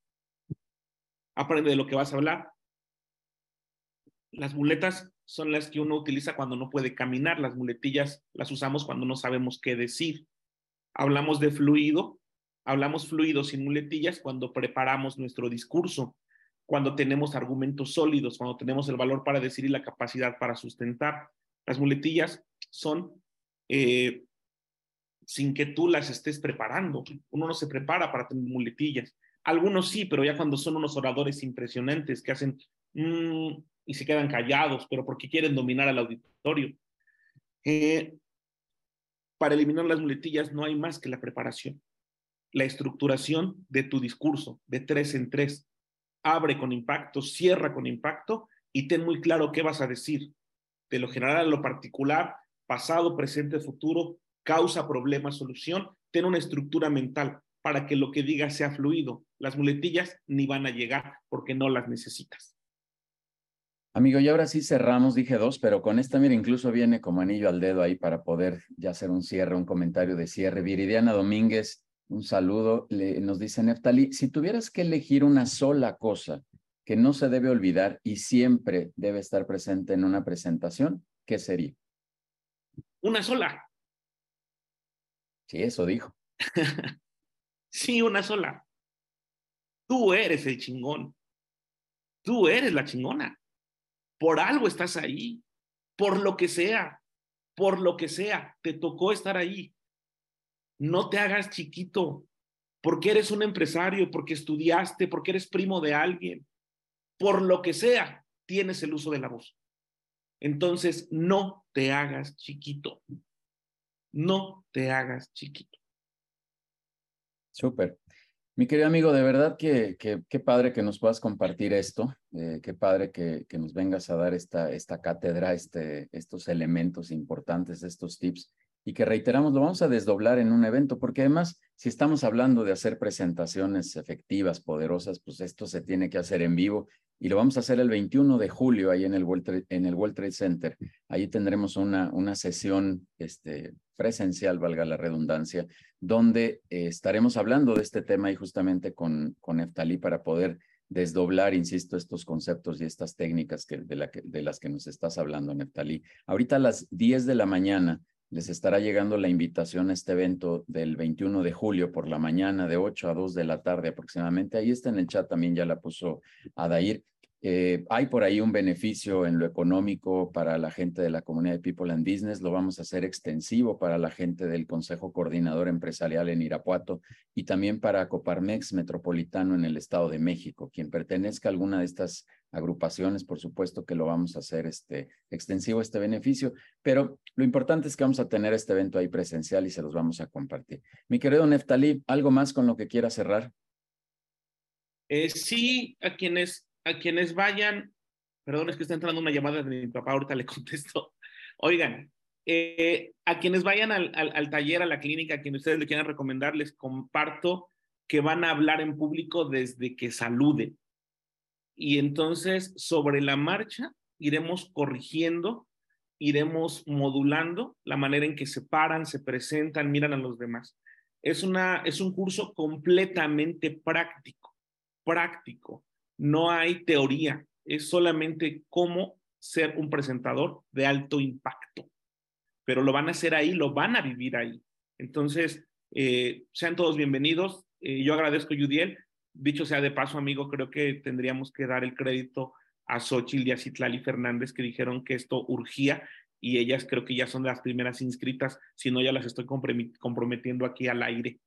Speaker 2: Aprende de lo que vas a hablar. Las muletas son las que uno utiliza cuando no puede caminar. Las muletillas las usamos cuando no sabemos qué decir. Hablamos de fluido. Hablamos fluido sin muletillas cuando preparamos nuestro discurso, cuando tenemos argumentos sólidos, cuando tenemos el valor para decir y la capacidad para sustentar. Las muletillas son eh, sin que tú las estés preparando. Uno no se prepara para tener muletillas. Algunos sí, pero ya cuando son unos oradores impresionantes que hacen mm", y se quedan callados, pero porque quieren dominar al auditorio. Eh, para eliminar las muletillas no hay más que la preparación, la estructuración de tu discurso, de tres en tres. Abre con impacto, cierra con impacto y ten muy claro qué vas a decir. De lo general a lo particular, pasado, presente, futuro, causa, problema, solución, ten una estructura mental para que lo que digas sea fluido. Las muletillas ni van a llegar porque no las necesitas.
Speaker 1: Amigo, y ahora sí cerramos, dije dos, pero con esta, mira, incluso viene como anillo al dedo ahí para poder ya hacer un cierre, un comentario de cierre. Viridiana Domínguez, un saludo, le, nos dice Neftali, si tuvieras que elegir una sola cosa que no se debe olvidar y siempre debe estar presente en una presentación, ¿qué sería?
Speaker 2: Una sola.
Speaker 1: Sí, eso dijo.
Speaker 2: sí, una sola. Tú eres el chingón. Tú eres la chingona. Por algo estás ahí. Por lo que sea. Por lo que sea. Te tocó estar ahí. No te hagas chiquito. Porque eres un empresario, porque estudiaste, porque eres primo de alguien. Por lo que sea, tienes el uso de la voz. Entonces, no te hagas chiquito no te hagas chiquito.
Speaker 1: Súper. Mi querido amigo, de verdad que qué padre que nos puedas compartir esto, eh, qué padre que, que, nos vengas a dar esta, esta cátedra, este, estos elementos importantes, estos tips. Y que reiteramos, lo vamos a desdoblar en un evento, porque además, si estamos hablando de hacer presentaciones efectivas, poderosas, pues esto se tiene que hacer en vivo y lo vamos a hacer el 21 de julio ahí en el World Trade, en el World Trade Center. Ahí tendremos una, una sesión este, presencial, valga la redundancia, donde eh, estaremos hablando de este tema y justamente con, con Eftalí para poder desdoblar, insisto, estos conceptos y estas técnicas que, de, la de las que nos estás hablando, Neftalí. Ahorita a las 10 de la mañana les estará llegando la invitación a este evento del 21 de julio por la mañana de 8 a 2 de la tarde aproximadamente. Ahí está en el chat también, ya la puso Adair. Eh, hay por ahí un beneficio en lo económico para la gente de la comunidad de People and Business. Lo vamos a hacer extensivo para la gente del Consejo Coordinador Empresarial en Irapuato y también para Coparmex Metropolitano en el Estado de México. Quien pertenezca a alguna de estas agrupaciones, por supuesto que lo vamos a hacer este, extensivo este beneficio, pero lo importante es que vamos a tener este evento ahí presencial y se los vamos a compartir. Mi querido Neftalí, ¿algo más con lo que quiera cerrar?
Speaker 2: Eh, sí, a quienes a quienes vayan, perdón, es que está entrando una llamada de mi papá, ahorita le contesto. Oigan, eh, a quienes vayan al, al, taller, a la clínica, a quienes ustedes le quieran recomendar, les comparto que van a hablar en público desde que saluden. Y entonces, sobre la marcha, iremos corrigiendo, iremos modulando la manera en que se paran, se presentan, miran a los demás. Es, una, es un curso completamente práctico, práctico no hay teoría, es solamente cómo ser un presentador de alto impacto. Pero lo van a hacer ahí, lo van a vivir ahí. Entonces, eh, sean todos bienvenidos. Eh, yo agradezco, Yudiel. Dicho sea de paso, amigo, creo que tendríamos que dar el crédito a Xochitl y a Citlali Fernández que dijeron que esto urgía y ellas creo que ya son las primeras inscritas, si no ya las estoy comprometiendo aquí al aire.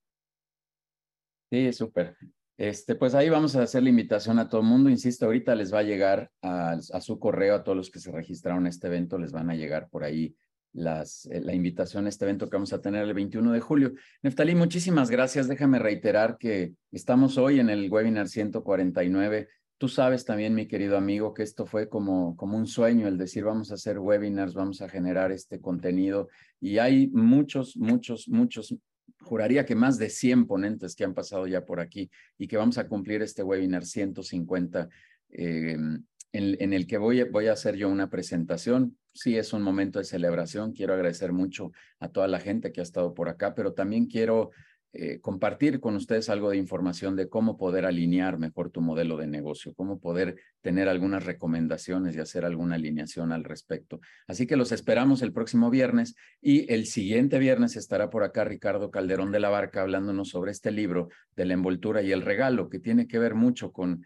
Speaker 1: Sí, súper. Este, pues ahí vamos a hacer la invitación a todo el mundo. Insisto, ahorita les va a llegar a, su correo, a todos los que se registraron a este evento, les van a llegar por ahí las, eh, la invitación a este evento que vamos a tener el 21 de julio. Neftalí, muchísimas gracias. Déjame reiterar que estamos hoy en el webinar 149. Tú sabes también, mi querido amigo, que esto fue como, como un sueño, el decir vamos a hacer webinars, vamos a generar este contenido. Y hay muchos, muchos, muchos juraría que más de 100 ponentes que han pasado ya por aquí y que vamos a cumplir este webinar 150 eh, en, el que voy, voy a hacer yo una presentación. Sí, es un momento de celebración. Quiero agradecer mucho a toda la gente que ha estado por acá, pero también quiero eh, compartir con ustedes algo de información de cómo poder alinear mejor tu modelo de negocio, cómo poder tener algunas recomendaciones y hacer alguna alineación al respecto. Así que los esperamos el próximo viernes y el siguiente viernes estará por acá Ricardo Calderón de la Barca hablándonos sobre este libro de la envoltura y el regalo, que tiene que ver mucho con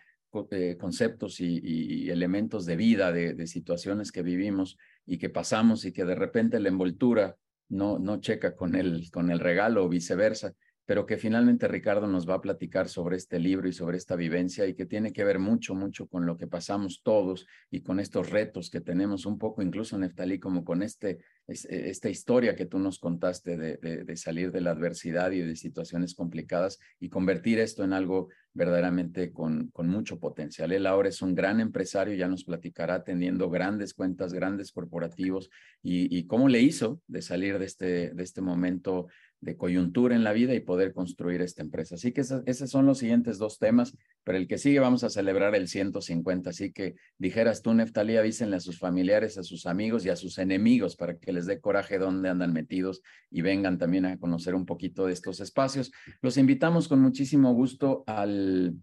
Speaker 1: eh, conceptos y, elementos de vida, de, de situaciones que vivimos y que pasamos y que de repente la envoltura no, no checa con el, con el regalo o viceversa pero que finalmente Ricardo nos va a platicar sobre este libro y sobre esta vivencia y que tiene que ver mucho, mucho con lo que pasamos todos y con estos retos que tenemos un poco, incluso Neftalí, como con este, e, esta historia que tú nos contaste de, salir de la adversidad y de situaciones complicadas y convertir esto en algo verdaderamente con, con mucho potencial. Él ahora es un gran empresario, ya nos platicará teniendo grandes cuentas, grandes corporativos y, y cómo le hizo de salir de este, de este momento de coyuntura en la vida y poder construir esta empresa. Así que esos, son los siguientes dos temas, pero el que sigue vamos a celebrar el 150. Así que dijeras tú, Neftalí, avísenle a sus familiares, a sus amigos y a sus enemigos para que les dé coraje dónde andan metidos y vengan también a conocer un poquito de estos espacios. Los invitamos con muchísimo gusto al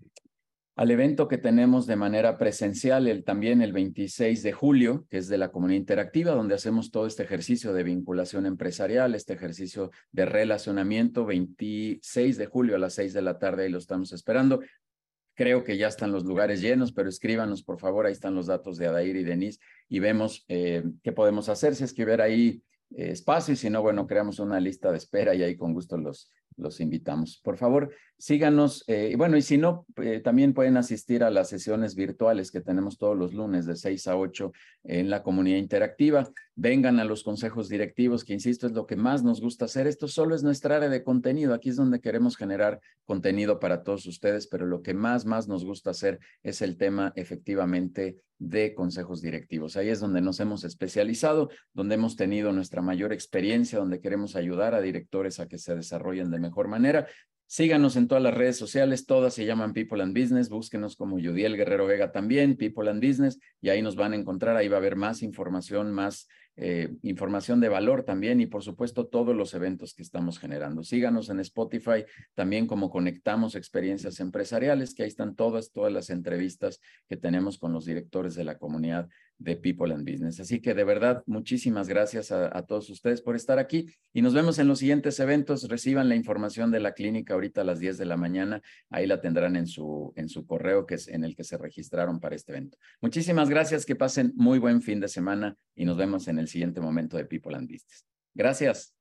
Speaker 1: al evento que tenemos de manera presencial el, también el 26 de julio, que es de la comunidad interactiva, donde hacemos todo este ejercicio de vinculación empresarial, este ejercicio de relacionamiento, 26 de julio a las 6 de la tarde, ahí lo estamos esperando. Creo que ya están los lugares llenos, pero escríbanos, por favor, ahí están los datos de Adair y Denise y vemos eh, qué podemos hacer, si es que hubiera ahí eh, espacio y si no, bueno, creamos una lista de espera y ahí con gusto los, los invitamos. Por favor, síganos. y bueno, y si no, también pueden asistir a las sesiones virtuales que tenemos todos los lunes de 6 a 8 en la comunidad interactiva. Vengan a los consejos directivos, que insisto, es lo que más nos gusta hacer. Esto solo es nuestra área de contenido. Aquí es donde queremos generar contenido para todos ustedes, pero lo que más, más nos gusta hacer es el tema efectivamente de consejos directivos. Ahí es donde nos hemos especializado, donde hemos tenido nuestra mayor experiencia, donde queremos ayudar a directores a que se desarrollen de mejor manera. Síganos en todas las redes sociales, todas se llaman People and Business, búsquenos como Yudiel Guerrero Vega también, People and Business, y ahí nos van a encontrar, ahí va a haber más información, más eh, información de valor también y por supuesto todos los eventos que estamos generando. Síganos en Spotify también como conectamos experiencias empresariales, que ahí están todas, todas las entrevistas que tenemos con los directores de la comunidad de People and Business. Así que de verdad, muchísimas gracias a, a, todos ustedes por estar aquí y nos vemos en los siguientes eventos. Reciban la información de la clínica ahorita a las 10 de la mañana. Ahí la tendrán en su, en su correo que es en el que se registraron para este evento. Muchísimas gracias, que pasen muy buen fin de semana y nos vemos en el siguiente momento de People and Business. Gracias.